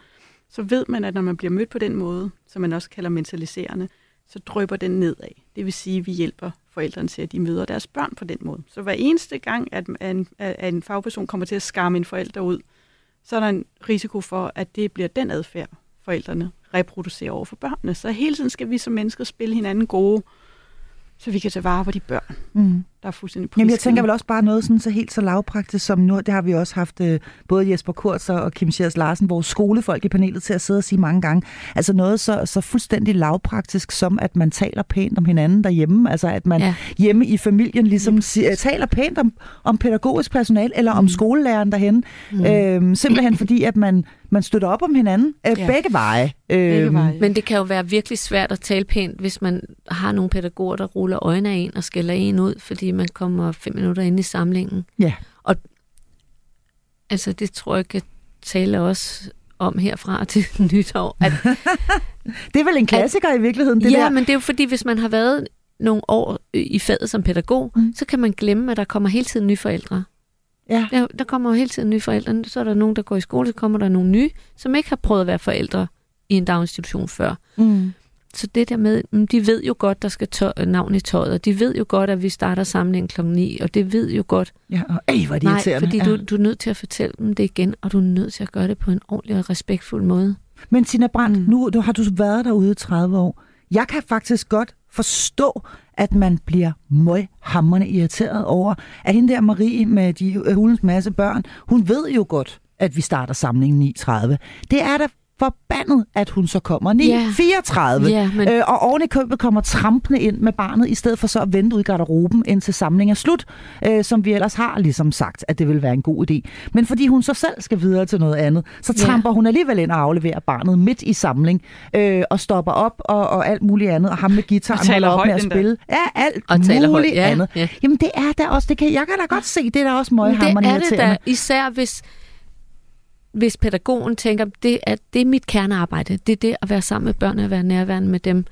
Så ved man, at når man bliver mødt på den måde, som man også kalder mentaliserende, så drøber den nedad. Det vil sige, at vi hjælper forældrene til, at de møder deres børn på den måde. Så hver eneste gang, at en, at en fagperson kommer til at skamme en forælder ud, så er der en risiko for, at det bliver den adfærd, forældrene reproducerer over for børnene. Så hele tiden skal vi som mennesker spille hinanden gode, så vi kan tage vare på de børn, Mm der er fuldstændig Jamen, jeg tænker vel også bare noget sådan så helt så lavpraktisk som nu. Det har vi også haft øh, både Jesper Kurz og Kim Schiers Larsen, vores skolefolk i panelet, til at sidde og sige mange gange. Altså noget så, så fuldstændig lavpraktisk som, at man taler pænt om hinanden derhjemme. Altså at man ja. Ja. hjemme i familien ligesom siger, taler pænt om, om pædagogisk personal eller om skolelæreren derhen. Mm. Øhm, simpelthen fordi, at man, man støtter op om hinanden øh, Ja. begge veje. Begge Øhm, veje. Men det kan jo være virkelig svært at tale pænt, hvis man har nogle pædagoger, der ruller øjnene af en og skælder en ud, fordi man kommer fem minutter ind i samlingen. Ja. Og altså, det tror jeg kan tale også om herfra til nytår. At, Det er vel en klassiker i virkeligheden, det ja, der. men det er jo fordi, hvis man har været nogle år i faget som pædagog, mm. så kan man glemme, at der kommer hele tiden nye forældre. Ja. Der, der kommer jo hele tiden nye forældre. Så er der nogen, der går i skole, så kommer der nogle nye, som ikke har prøvet at være forældre i en daginstitution før. Mm. Så det der med, mm, de ved jo godt, der skal tø- navn i tøjet, og de ved jo godt, at vi starter samlingen kl. 9, og det ved jo godt, Ja, og ej, hvor er det nej, fordi ja. du, du er nødt til at fortælle dem det igen, og du er nødt til at gøre det på en ordentlig og respektfuld måde. Men Tina Brandt, mm. Nu du, har du været derude i 30 år. Jeg kan faktisk godt forstå, at man bliver møghamrende irriteret over, at hende der Marie med de øh, hulens masse børn, hun ved jo godt, at vi starter samlingen 9.30. Det er da forbandet, at hun så kommer 9.34. Ja, men Øh, og oven i købet kommer trampende ind med barnet, i stedet for så at vente ud i garderoben, indtil samlingen er slut, øh, som vi ellers har ligesom sagt, at det vil være en god idé. Men fordi hun så selv skal videre til noget andet, så tramper hun alligevel ind og afleverer barnet midt i samling, øh, og stopper op og, og alt muligt andet, og ham med Og guitaren taler holder op med at spille. Ja, alt og taler højt. muligt Ja, andet. ja. Jamen det er da også, det kan, jeg kan da godt se, det er da også Men møghamrende det er det irriterende. da, især hvis, hvis pædagogen tænker, det er, det er mit kernearbejde. Det er det at være sammen med børn og at være nærværende med dem.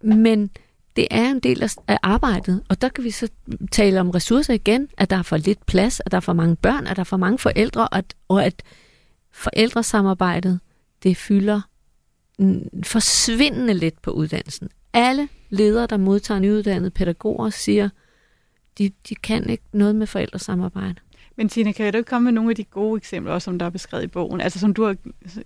Men det er en del af, arbejdet, og der kan vi så tale om ressourcer igen, at der er for lidt plads, at der er for mange børn, at der er for mange forældre, og at, og at forældresamarbejdet, det fylder forsvindende lidt på uddannelsen. Alle ledere, der modtager nyuddannede pædagoger, siger, de, de kan ikke noget med forældresamarbejde. Men Tina, kan du ikke komme med nogle af de gode eksempler, også, som der er beskrevet i bogen? Altså som du har,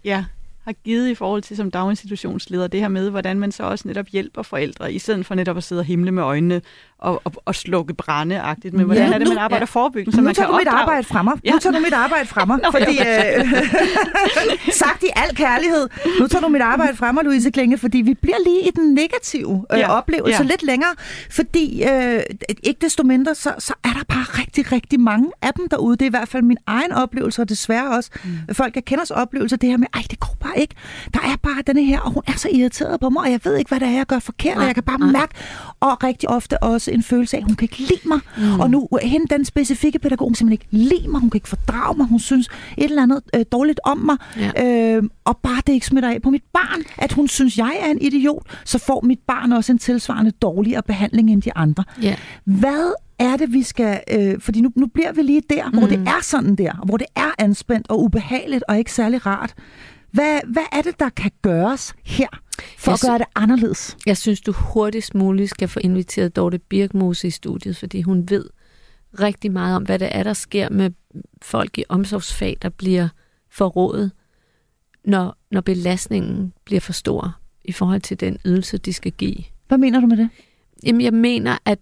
ja, har givet i forhold til som daginstitutionsleder, det her med, hvordan man så også netop hjælper forældre, i stedet for netop at sidde og himle med øjnene og, og, og slukke brænde-agtigt. Men hvordan Ja, er det, man nu- arbejder ja. forebyggende, så nu man tager kan du mit opdrage? arbejde fra mig. Ja. Nu tager du mit arbejde fra mig. Nå, fordi, øh, sagt i al kærlighed. Nu tager du mit arbejde fra mig, Louise Klinge, fordi vi bliver lige i den negative øh, Ja. oplevelse Ja. lidt længere. Fordi øh, ikke desto mindre, så, så er der bare rigtig, rigtig mange af dem derude. Det er i hvert fald min egen oplevelse, og desværre også mm. folk, jeg kender oplevelse. Det her med, ej, det går bare ikke. Der er bare denne her, og hun er så irriteret på mig, og jeg ved ikke, hvad det er, jeg gør forkert, og jeg kan bare mærke, og rigtig ofte også en følelse af, at hun kan ikke lide mig. Mm. Og nu, hende, den specifikke pædagog, hun simpelthen ikke lide mig, hun kan ikke fordrage mig, hun synes et eller andet øh, dårligt om mig, Ja. øh, og bare det ikke smitter af på mit barn, at hun synes, jeg er en idiot, så får mit barn også en tilsvarende dårligere behandling end de andre. Ja. Hvad er det, vi skal... Øh, fordi nu, nu bliver vi lige der, mm. hvor det er sådan der, hvor det er anspændt og ubehageligt og ikke særlig rart. Hvad, hvad er det, der kan gøres her, for Jeg at gøre det anderledes? Jeg synes, du hurtigst muligt skal få inviteret Dorte Birkmose i studiet, fordi hun ved rigtig meget om, hvad det er, der sker med folk i omsorgsfag, der bliver forrådet, når, når belastningen bliver for stor i forhold til den ydelse, de skal give. Hvad mener du med det? Jamen, jeg mener, at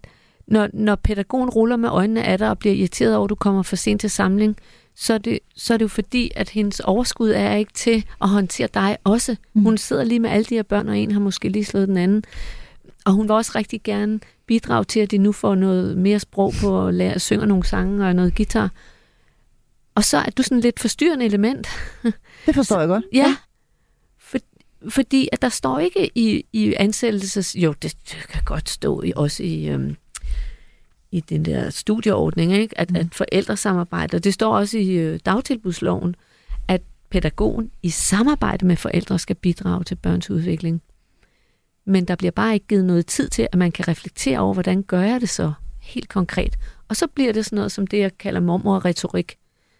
når, når pædagogen ruller med øjnene af dig og bliver irriteret over, at du kommer for sent til samling, så er, det, så er det jo fordi, at hendes overskud er ikke til at håndtere dig også. Mm. Hun sidder lige med alle de her børn, og en har måske lige slået den anden. Og hun vil også rigtig gerne bidrage til, at de nu får noget mere sprog på at lære at synge nogle sange og noget guitar. Og så er du sådan lidt forstyrrende element. Det forstår jeg godt. Ja. For, fordi at der står ikke i, i ansættelses... Jo, det, det kan godt stå i, også i, øhm, i den der studieordning, ikke? At, Mm. at forældre samarbejder. Det står også i øh, dagtilbudsloven, at pædagogen i samarbejde med forældre skal bidrage til børns udvikling. Men der bliver bare ikke givet noget tid til, at man kan reflektere over, hvordan gør jeg det så helt konkret. Og så bliver det sådan noget som det, jeg kalder mormor-retorik.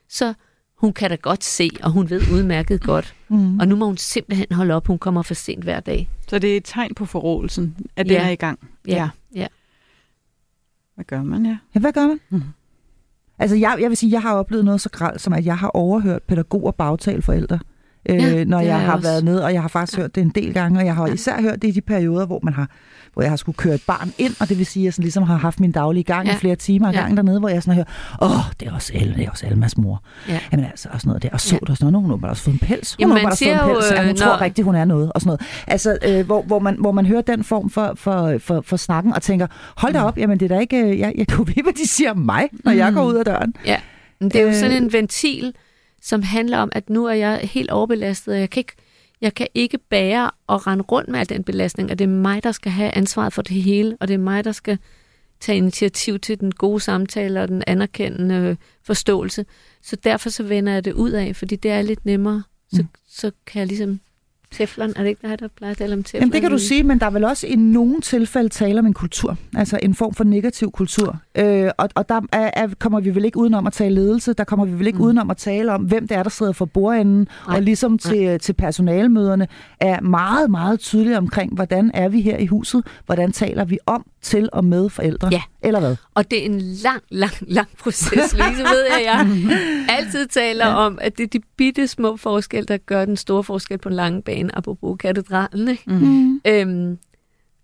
Så hun kan da godt se, og hun ved udmærket godt, Mm. og nu må hun simpelthen holde op. Hun kommer for sent hver dag. Så det er et tegn på forrådelsen, at den Ja. er i gang. Ja. ja. Hvad gør man, ja? Ja, hvad gør man? Mhm. Altså, jeg, jeg vil sige, jeg har oplevet noget så gralt, som at jeg har overhørt pædagoger bagtale forældre øh, Ja, når jeg har jeg også. været nede, og jeg har faktisk Ja. hørt det en del gange, og jeg har især hørt det i de perioder, hvor man har hvor jeg har skulle køre et barn ind, og det vil sige, at jeg sådan ligesom har haft min daglige gang Ja. i flere timer Ja. gangen dernede, hvor jeg sådan har hørt, åh, det er også El, det er også Elmas mor. Ja. Jamen altså, og sådan noget der. Og så Ja. der sådan noget, hun har også fået en pels. Hun har bare fået en pels. Ja, hun øh, tror når- rigtigt, hun er noget, og sådan noget. Altså, øh, hvor, hvor, man, hvor man hører den form for, for, for, for snakken, og tænker, hold da op, jamen det er da ikke, øh, jeg, jeg kunne vide, hvad de siger om mig, når jeg Mm. går ud af døren. Ja, det er jo Øh. sådan en ventil, som handler om, at nu er jeg helt overbelastet, og jeg kan ikke, jeg kan ikke bære og rende rundt med al den belastning, og det er mig, der skal have ansvaret for det hele, og det er mig, der skal tage initiativ til den gode samtale og den anerkendende forståelse. Så derfor så vender jeg det ud af, fordi det er lidt nemmere. Så, Mm. så kan jeg ligesom... Teflon, er det ikke dig, der plejer at tale om teflon? Jamen det kan du sige, men der er vel også i nogle tilfælde tale om en kultur, altså en form for negativ kultur. Øh, og og der er, er, kommer vi vel ikke udenom at tale ledelse, der kommer vi vel ikke Mm. udenom at tale om, hvem det er, der sidder for bordenden, Nej. og ligesom til, til personalemøderne er meget, meget tydeligt omkring, hvordan er vi her i huset, hvordan taler vi om, til og med forældre, Ja. eller hvad? Og det er en lang, lang, lang proces, Louise, ved jeg. Jeg altid taler ja. om, at det er de bitte små forskelle, der gør den store forskel på en lang bane, apropos katedralen. Ikke? Mm. Øhm,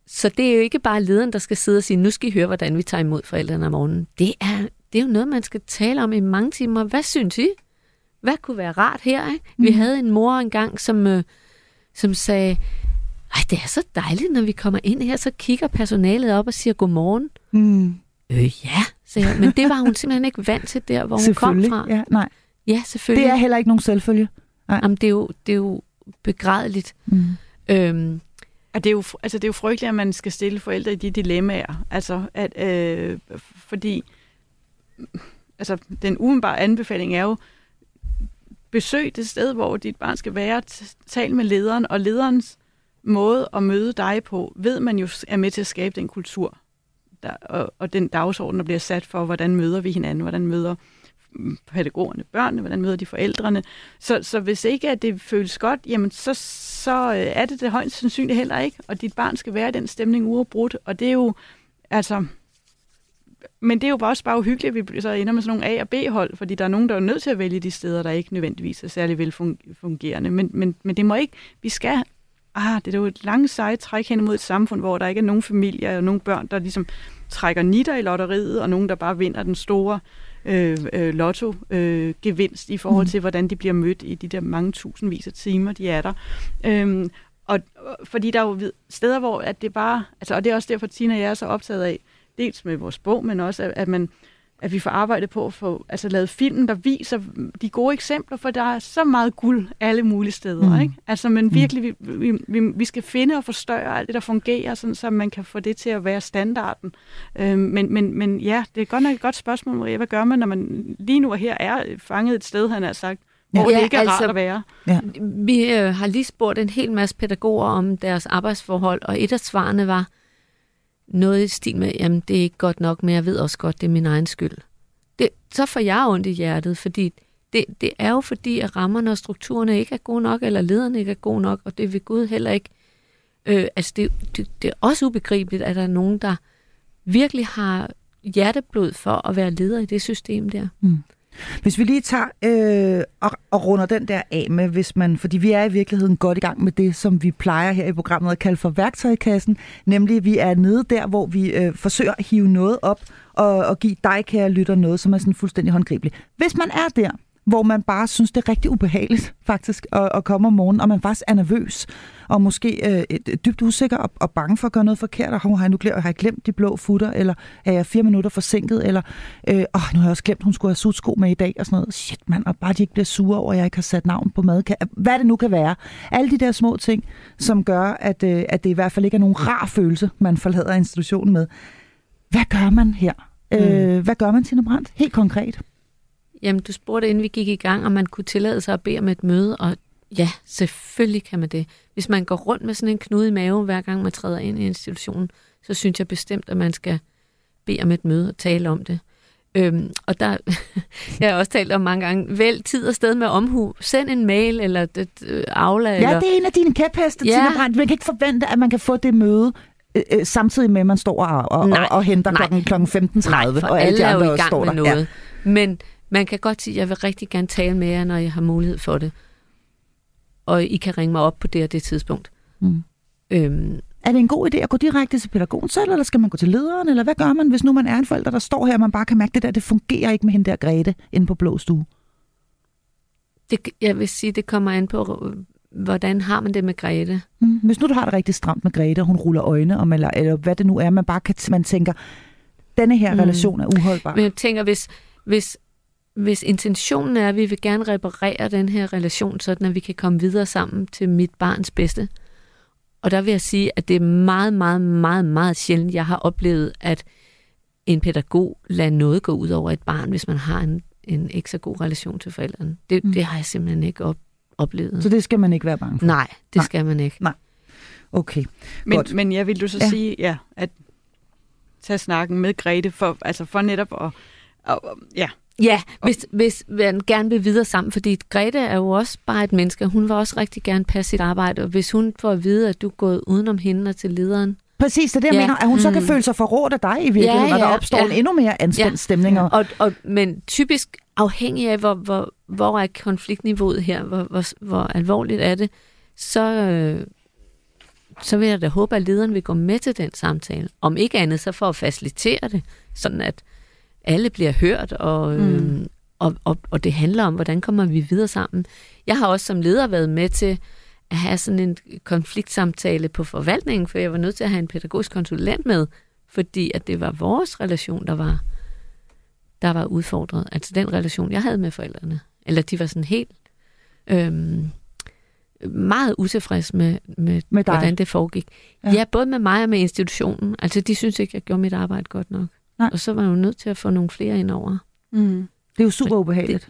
så det er jo ikke bare lederen, der skal sidde og sige, nu skal I høre, hvordan vi tager imod forældrene om morgenen. Det er, det er jo noget, man skal tale om i mange timer. Hvad synes I? Hvad kunne være rart her? Ikke? Vi Mm. havde en mor engang, som, øh, som sagde, ej, det er så dejligt, når vi kommer ind her, så kigger personalet op og siger godmorgen. Mm. Øh, ja, sagde jeg. Men det var hun simpelthen ikke vant til der, hvor hun kom Selvfølgelig. fra. Ja, nej. Ja, selvfølgelig. Det er heller ikke nogen selvfølge. Jamen, det, er jo, det er jo begrædeligt. Mm. Og Øhm, det er, jo, altså det er jo frygteligt, at man skal stille forældre i de dilemmaer. Altså, at, øh, fordi altså, den umiddelbare anbefaling er jo, besøg det sted, hvor dit barn skal være, tal med lederen, og lederens måde at møde dig på, ved man jo er med til at skabe den kultur, der, og, og den dagsorden, der bliver sat for, hvordan møder vi hinanden, hvordan møder pædagogerne børnene, hvordan møder de forældrene. Så, så hvis ikke at det føles godt, jamen så, så øh, er det det højst sandsynligt heller ikke, og dit barn skal være i den stemning uafbrudt, og det er jo, altså, men det er jo bare også bare uhyggeligt, at vi så ender med sådan nogle A- og B-hold, fordi der er nogen, der er nødt til at vælge de steder, der ikke nødvendigvis er særlig velfungerende. Men, men, men det må ikke, vi skal, ah, det er jo et langt sejt træk hen imod et samfund, hvor der ikke er nogen familier og nogen børn, der ligesom trækker nitter i lotteriet, og nogen, der bare vinder den store øh, øh, lotto-gevinst i forhold Mm. til, hvordan de bliver mødt i de der mange tusindvis af timer, de er der. Øhm, og, og fordi der er jo steder, hvor at det bare, altså, og det er også derfor, Tina og jeg er så optaget af, dels med vores bog, men også, at, at man at vi får arbejdet på at få altså, lavet film, der viser de gode eksempler, for der er så meget guld alle mulige steder. Mm. Mm. Ikke? Altså, men virkelig, vi, vi, vi, skal finde og forstørre alt det, der fungerer, sådan, så man kan få det til at være standarden. Øhm, men, men, men ja, det er godt nok et godt spørgsmål, Maria. Hvad gør man, når man lige nu og her er fanget et sted, han har sagt, hvor Ja, det ikke er altså- rart at være? Vi øh, har lige spurgt en hel masse pædagoger om deres arbejdsforhold, og et af svarene var noget i stil med, jamen det er ikke godt nok, men jeg ved også godt, det er min egen skyld. Det, så får jeg ondt i hjertet, fordi det, det er jo fordi, at rammerne og strukturerne ikke er gode nok, eller lederne ikke er gode nok, og det vil Gud heller ikke. Øh, altså det, det, det er også ubegribeligt, at der er nogen, der virkelig har hjerteblod for at være leder i det system der. Mm. Hvis vi lige tager øh, og, og runder den der af med, hvis man, fordi vi er i virkeligheden godt i gang med det, som vi plejer her i programmet at kalde for værktøjkassen, nemlig at vi er nede der, hvor vi øh, forsøger at hive noget op og, og give dig, kære lytter, noget, som er sådan fuldstændig håndgribeligt. Hvis man er der, hvor man bare synes, det er rigtig ubehageligt faktisk at, at komme om morgenen, og man faktisk er nervøs, og måske øh, et- dybt usikker og, og bange for at gøre noget forkert, og "Hov, har jeg nu glemt, har jeg glemt de blå futter, eller er jeg fire minutter forsinket, eller øh, åh, nu har jeg også glemt, hun skulle have sutsko med i dag, og sådan noget. Shit, mand, og bare de ikke bliver sure over, at jeg ikke har sat navn på mad. Hvad det nu kan være. Alle de der små ting, som gør, at, øh, at det i hvert fald ikke er nogen rar følelse, man forlader institutionen med. Hvad gør man her? Mm. Øh, hvad gør man, Tina Brandt? Helt konkret. Jamen, du spurgte, inden vi gik i gang, om man kunne tillade sig at bede om et møde, og ja, selvfølgelig kan man det. Hvis man går rundt med sådan en knude i maven, hver gang man træder ind i institutionen, så synes jeg bestemt, at man skal bede om et møde og tale om det. Øhm, og der, jeg har også talt om mange gange, vælg tid og sted med omhu. Send en mail eller et, øh, Aula. Ja, eller, det er en af dine kæpheste, Ja. ja. Tina Brandt. Man kan ikke forvente, at man kan få det møde øh, øh, samtidig med, at man står og, og, Nej, og, og henter nej. klokken, klokken 15.30, Nej, og alle alle de er andre jo i gang står med der. noget. Men man kan godt sige, at jeg vil rigtig gerne tale med jer, når jeg har mulighed for det. og I kan ringe mig op på det og det tidspunkt. Mm. Øhm, Er det en god idé at gå direkte til pædagogen selv, eller skal man gå til lederen, eller hvad gør man, hvis nu man er en forælder, der står her, og man bare kan mærke, det der, det fungerer ikke med hende der Grete inde på blå stue? det, jeg vil sige, det kommer an på, hvordan har man det med Grete. Mm. Hvis nu du har det rigtig stramt med Grete, og hun ruller øjne, om, eller, eller hvad det nu er, man bare kan, man tænker, denne her Mm. mm. relation er uholdbar. Men jeg tænker, hvis, hvis, hvis intentionen er, at vi vil gerne reparere den her relation, sådan at vi kan komme videre sammen til mit barns bedste, og der vil jeg sige, at det er meget, meget, meget, meget sjældent, jeg har oplevet, at en pædagog lader noget gå ud over et barn, hvis man har en, en ikke så god relation til forældrene. Det, Mm. det har jeg simpelthen ikke op, oplevet. Så det skal man ikke være bange for. Nej, det Nej. skal man ikke. Okay. Men, Godt. men jeg vil du så Ja. sige, ja, at tage snakken med Grete, for, altså for netop at, at, ja, Ja, hvis, hvis man gerne vil videre sammen, fordi Grete er jo også bare et menneske, hun vil også rigtig gerne passe sit arbejde, og hvis hun får at vide, at du er gået udenom hende og til lederen, Præcis, det er det, jeg Ja. mener, at hun så kan Mm. føle sig forrådt af dig i virkeligheden, Ja, og der ja, opstår ja. en endnu mere anspændt Ja. stemning. Og, og, og, men typisk afhængig af, hvor, hvor, hvor er konfliktniveauet her, hvor, hvor, hvor alvorligt er det, så, øh, så vil jeg da håbe, at lederen vil gå med til den samtale. Om ikke andet, så for at facilitere det, sådan at alle bliver hørt, og, øh, Mm. og, og, og det handler om, hvordan kommer vi videre sammen. Jeg har også som leder været med til at have sådan en konfliktsamtale på forvaltningen, for jeg var nødt til at have en pædagogisk konsulent med, fordi at det var vores relation, der var, der var udfordret. Altså den relation, jeg havde med forældrene. Eller de var sådan helt øhm, meget utilfreds med, med, Med dig. hvordan det foregik. Ja. Ja. ja, både med mig og med institutionen. Altså de synes ikke, jeg gjorde mit arbejde godt nok. Nej. Og så var jeg jo nødt til at få nogle flere ind over. mm. det er jo super ubehageligt.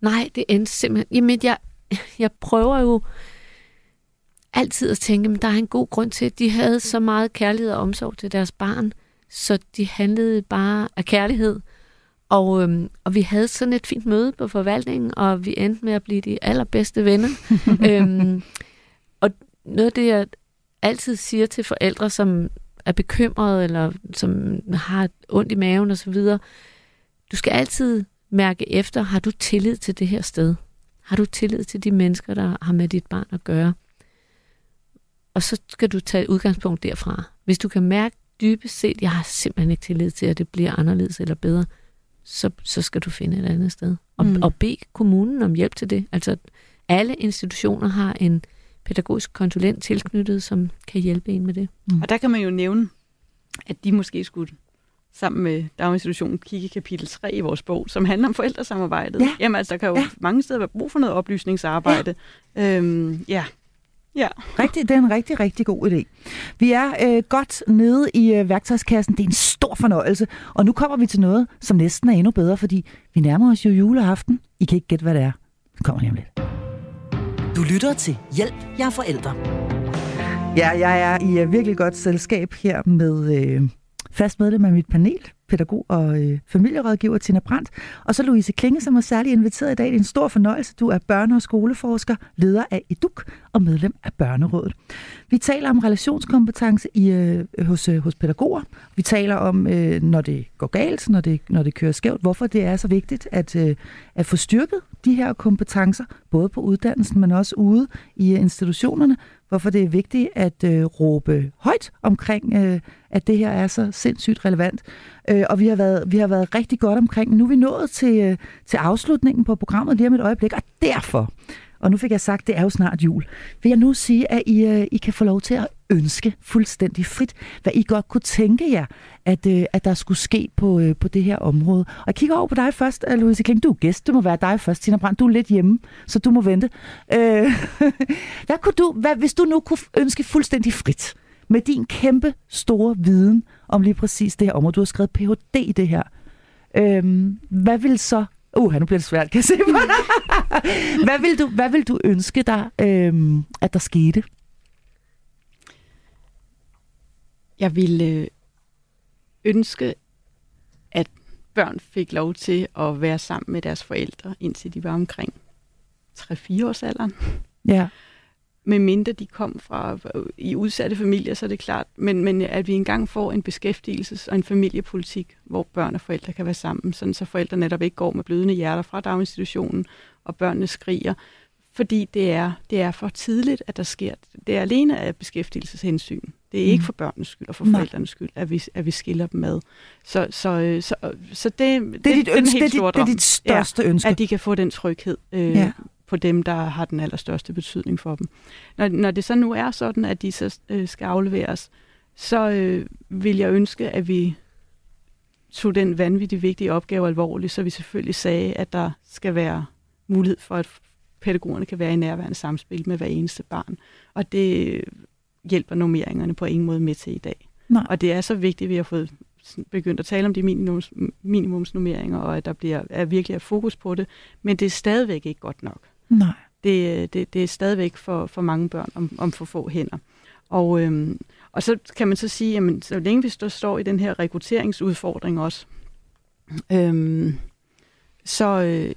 Nej, det endte simpelthen... Jamen, jeg, jeg prøver jo altid at tænke, at der er en god grund til, at de havde så meget kærlighed og omsorg til deres barn, så de handlede bare af kærlighed. Og, øhm, og vi havde sådan et fint møde på forvaltningen, og vi endte med at blive de allerbedste venner. øhm, og noget af det, jeg altid siger til forældre, som er bekymrede, eller som har ondt i maven osv., du skal altid mærke efter, har du tillid til det her sted? Har du tillid til de mennesker, der har med dit barn at gøre? Og så skal du tage udgangspunkt derfra. Hvis du kan mærke dybest set, jeg har simpelthen ikke tillid til, at det bliver anderledes eller bedre, så, så skal du finde et andet sted. Og, Mm. og bede kommunen om hjælp til det. Altså, alle institutioner har en pædagogisk konsulent tilknyttet, som kan hjælpe en med det. Og der kan man jo nævne, at de måske skulle sammen med daginstitutionen kigge i kapitel 3 i vores bog, som handler om forældresamarbejdet. Ja. Jamen altså, der kan jo ja. mange steder være brug for noget oplysningsarbejde. Ja. Øhm, ja. ja. Rigtig, det er en rigtig, rigtig god idé. Vi er øh, godt nede i øh, værktøjskassen. Det er en stor fornøjelse. Og nu kommer vi til noget, som næsten er endnu bedre, fordi vi nærmer os jo juleaften. I kan ikke gætte, hvad det er. Det kommer lige om lidt. Du lytter til Hjælp, jeg er forældre. Ja, jeg er i øh, virkelig godt selskab her med øh, fast medlem af mit panel, pædagog og øh, familierådgiver Tina Brandt, og så Louise Klinge, som er særlig inviteret i dag. Det er en stor fornøjelse. Du er børne- og skoleforsker, leder af EDUK og medlem af Børnerådet. Vi taler om relationskompetence i, øh, hos, øh, hos pædagoger. Vi taler om, øh, når det går galt, når det, når det kører skævt, hvorfor det er så vigtigt at, øh, at få styrket de her kompetencer, både på uddannelsen, men også ude i øh, institutionerne, hvorfor det er vigtigt at øh, råbe højt omkring, øh, at det her er så sindssygt relevant. Øh, og vi har, været, vi har været rigtig godt omkring. Nu er vi nået til, øh, til afslutningen på programmet lige om et øjeblik, og derfor, og nu fik jeg sagt, det er jo snart jul, vil jeg nu sige, at I, øh, I kan få lov til at ønske fuldstændig frit, hvad I godt kunne tænke jer, at, øh, at der skulle ske på, på det her område. Og jeg kigger over på dig først, Louise Kling. Du er gæst, det må være dig først, Tina Brandt. Du er lidt hjemme, så du må vente. Øh, hvad kunne du, hvad, hvis du nu kunne ønske fuldstændig frit, med din kæmpe store viden om lige præcis det her område. Du har skrevet Ph.D. i det her. Øhm, hvad vil så... Uh, nu bliver det svært, kan jeg se på hvad, vil du, hvad vil du ønske dig, øhm, at der skete? Jeg ville øh, ønske, at børn fik lov til at være sammen med deres forældre, indtil de var omkring 3-4 års alderen. Ja. Med mindre de kom fra øh, i udsatte familier, så er det klart. Men, men at vi engang får en beskæftigelses- og en familiepolitik, hvor børn og forældre kan være sammen, sådan så forældre netop ikke går med blødende hjerter fra daginstitutionen, og børnene skriger. fordi det er, det er for tidligt, at der sker. Det er alene af beskæftigelseshensyn. Det er mm. ikke for børnenes skyld og for Nej. forældrenes skyld, at vi, at vi skiller dem med. Så, så, øh, så, så det, Det er, dit ønske, det, er det er dit største ønske. At de kan få den tryghed øh, Ja. På dem, der har den allerstørste betydning for dem. Når, når det så nu er sådan, at de så øh, skal afleveres, så øh, vil jeg ønske, at vi tog den vanvittigt vigtige opgave alvorligt, så vi selvfølgelig sagde, at der skal være mulighed for, at pædagogerne kan være i nærværende samspil med hver eneste barn. Og det hjælper nummeringerne på ingen måde med til i dag. Nej. Og det er så vigtigt, at vi har fået begyndt at tale om de minimums, minimumsnummeringer, og at der bliver, er virkelig er fokus på det. Men det er stadigvæk ikke godt nok. Nej. Det, det, det er stadigvæk for, for mange børn om, om for få hænder. Og, øhm, og så kan man så sige, at så længe vi står, står i den her rekrutteringsudfordring også, øhm, så, øh,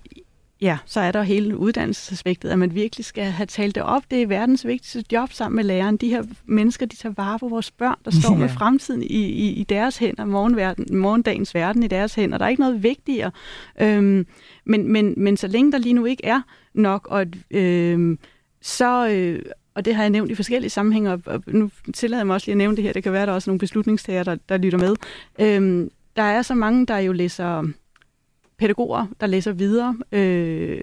ja, så er der hele uddannelsesaspektet, at man virkelig skal have talt det op. Det er verdens vigtigste job sammen med læreren. De her mennesker, de tager vare på vores børn, der står Ja. med fremtiden i, i, i deres hænder, morgenverden, morgendagens verden i deres hænder. Der er ikke noget vigtigere. Øhm, men, men, men så længe der lige nu ikke er nok, og, øhm, så... Øh, og det har jeg nævnt i forskellige sammenhænge, og og nu tillader jeg mig også lige at nævne det her. Det kan være, at der er også nogle beslutningstager, der, der lytter med. Øhm, der er så mange, der jo læser pædagoger, der læser videre, øh,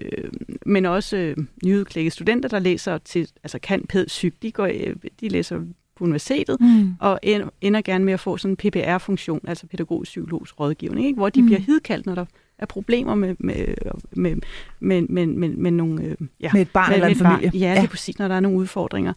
men også øh, nyudklækkede studenter, der læser til, altså kan pæd psyk, de, går, øh, de læser på universitetet, Mm. og en- ender gerne med at få sådan en PPR-funktion, altså pædagogisk-psykologisk rådgivning, ikke? hvor de Mm. bliver hidkaldt, når der er problemer med, med, med, med, med, med, med nogle... Øh, ja, Med et barn med- eller en et barn. familie. Ja, det er præcis, når der er nogle udfordringer.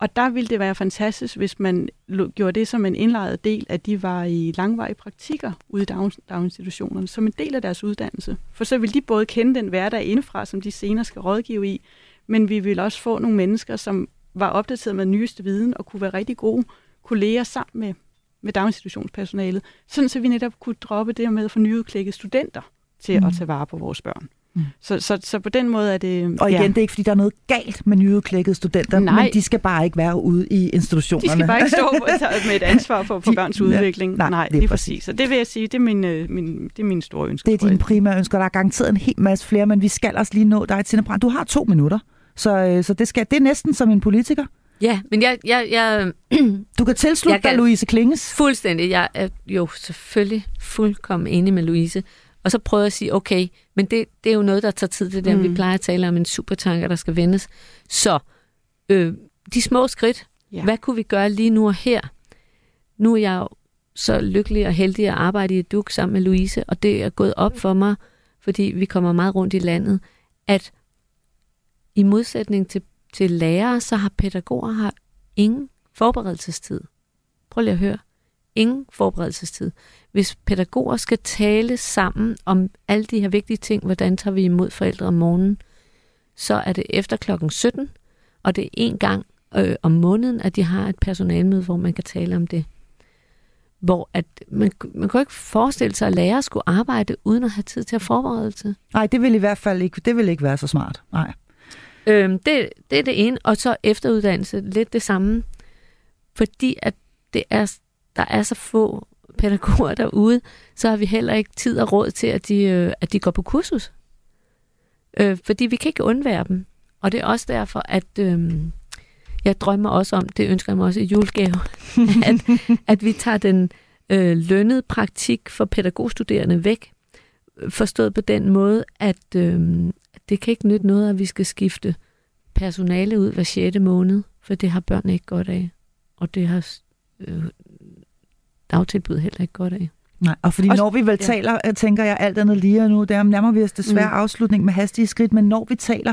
Og der ville det være fantastisk, hvis man gjorde det som en indlejret del, at de var i langvarige praktikker ude i dag- daginstitutionerne, som en del af deres uddannelse. For så vil de både kende den hverdag indefra, som de senere skal rådgive i, men vi vil også få nogle mennesker, som var opdateret med nyeste viden og kunne være rigtig gode kolleger sammen med, med daginstitutionspersonalet, sådan så vi netop kunne droppe det med at få nyudklækkede studenter til Mm. at tage vare på vores børn. Mm. Så, så, så på den måde er det... Og igen, ja. det er ikke, fordi der er noget galt med nyudklækkede studenter, Nej. men de skal bare ikke være ude i institutionerne. De skal bare ikke stå med et ansvar for, for De- børns ja, udvikling. nej, Nej, det er lige præcis. præcis. Så det vil jeg sige, det er min, øh, min, det er min store ønske. Det er dine primære ønsker. Der er garanteret en hel masse flere, men vi skal også lige nå dig, Tina Brandt. Du har to minutter, så, øh, så det, skal, det er næsten som en politiker. Ja, men jeg, jeg, jeg Du kan tilslutte Jeg kan- dig Louise Klinges. fuldstændig, jeg er jo selvfølgelig fuldkommen enig med Louise. Og så prøver jeg at sige, okay, men det, det er jo noget, der tager tid. Det er der, mm. vi plejer at tale om en supertanker, der skal vendes. Så øh, de små skridt, Ja. ja. hvad kunne vi gøre lige nu og her? Nu er jeg jo så lykkelig og heldig at arbejde i DUK sammen med Louise, og det er gået op for mig, fordi vi kommer meget rundt i landet, at i modsætning til, til lærere, så har pædagoger har ingen forberedelsestid. Prøv lige at høre. Ingen forberedelsestid. Hvis pædagoger skal tale sammen om alle de her vigtige ting, hvordan tager vi imod forældre om morgenen, så er det efter klokken 17, og det er en gang øh, om måneden, at de har et personalmøde, hvor man kan tale om det. Hvor at man, man kan jo ikke forestille sig, at lærere skulle arbejde uden at have tid til at forberedelse. Nej, det vil i hvert fald ikke, det vil ikke være så smart. Nej. Øhm, det, det er det ene. Og så efteruddannelse, lidt det samme. Fordi at det er, der er så få pædagoger derude, så har vi heller ikke tid og råd til, at de, øh, at de går på kursus. Øh, fordi vi kan ikke undvære dem. Og det er også derfor, at øh, jeg drømmer også om, det ønsker jeg mig også i julegave, at, at vi tager den øh, lønnede praktik for pædagogstuderende væk. Forstået på den måde, at øh, det kan ikke nytte noget, at vi skal skifte personale ud hver 6. måned, for det har børn ikke godt af. Og det har øh, dagtilbud heller ikke godt af. Nej, og fordi Også- når vi vel ja. taler, øh, tænker jeg alt andet lige, og nu der nærmer vi os desværre. Mm. afslutning med hastige skridt, men når vi taler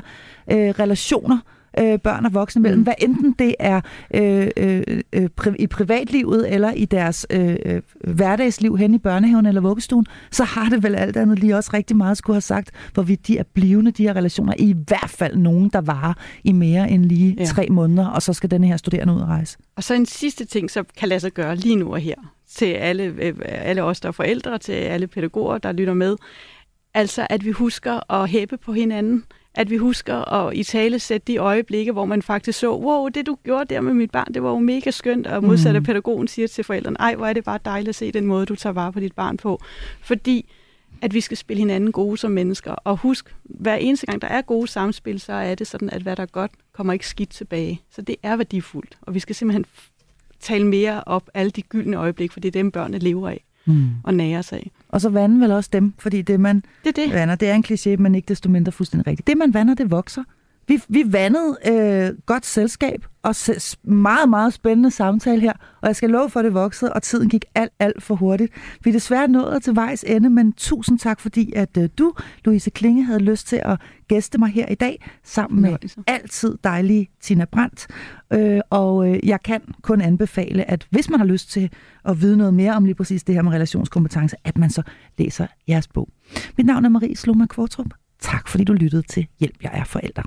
øh, relationer, øh, børn og voksne mellem, mm. Hvad enten det er øh, øh, øh, pri- i privatlivet eller i deres øh, øh, hverdagsliv hen i børnehaven eller vuggestuen, så har det vel alt andet lige også rigtig meget skulle have sagt, hvorvidt de er blivende, de her relationer, i hvert fald nogen, der varer i mere end lige ja. Tre måneder, og så skal denne her studerende ud og rejse. Og så en sidste ting, som kan lade sig gøre lige nu og her, til alle, øh, alle os, der er forældre, til alle pædagoger, der lytter med. Altså, at vi husker at hæppe på hinanden. At vi husker at i tale sætte de øjeblikke, hvor man faktisk så, wow, det du gjorde der med mit barn, det var jo mega skønt. Og modsat Mm. af pædagogen siger til forældrene, ej, hvor er det bare dejligt at se den måde, du tager vare på dit barn på. Fordi at vi skal spille hinanden gode som mennesker. Og husk, hver eneste gang der er gode samspil, så er det sådan, at hvad der er godt, kommer ikke skidt tilbage. Så det er værdifuldt, og vi skal simpelthen tale mere op alle de gyldne øjeblikke, for det er dem, børnene lever af mm. og nærer sig af. Og så vande vel også dem, fordi det man det det. vander, det er en kliché, men ikke desto mindre fuldstændig rigtigt. Det man vander, det vokser. Vi, vi vandede øh, godt selskab og meget, meget spændende samtale her, og jeg skal love for, at det voksede, og tiden gik alt, alt for hurtigt. Vi er desværre nået til vejs ende, men tusind tak, fordi at øh, du, Louise Klinge, havde lyst til at gæste mig her i dag, sammen med altid dejlige Tina Brandt. Øh, og øh, jeg kan kun anbefale, at hvis man har lyst til at vide noget mere om lige præcis det her med relationskompetence, at man så læser jeres bog. Mit navn er Marie Sloma Kvartrup. Tak fordi du lyttede til Hjælp, jeg er forælder.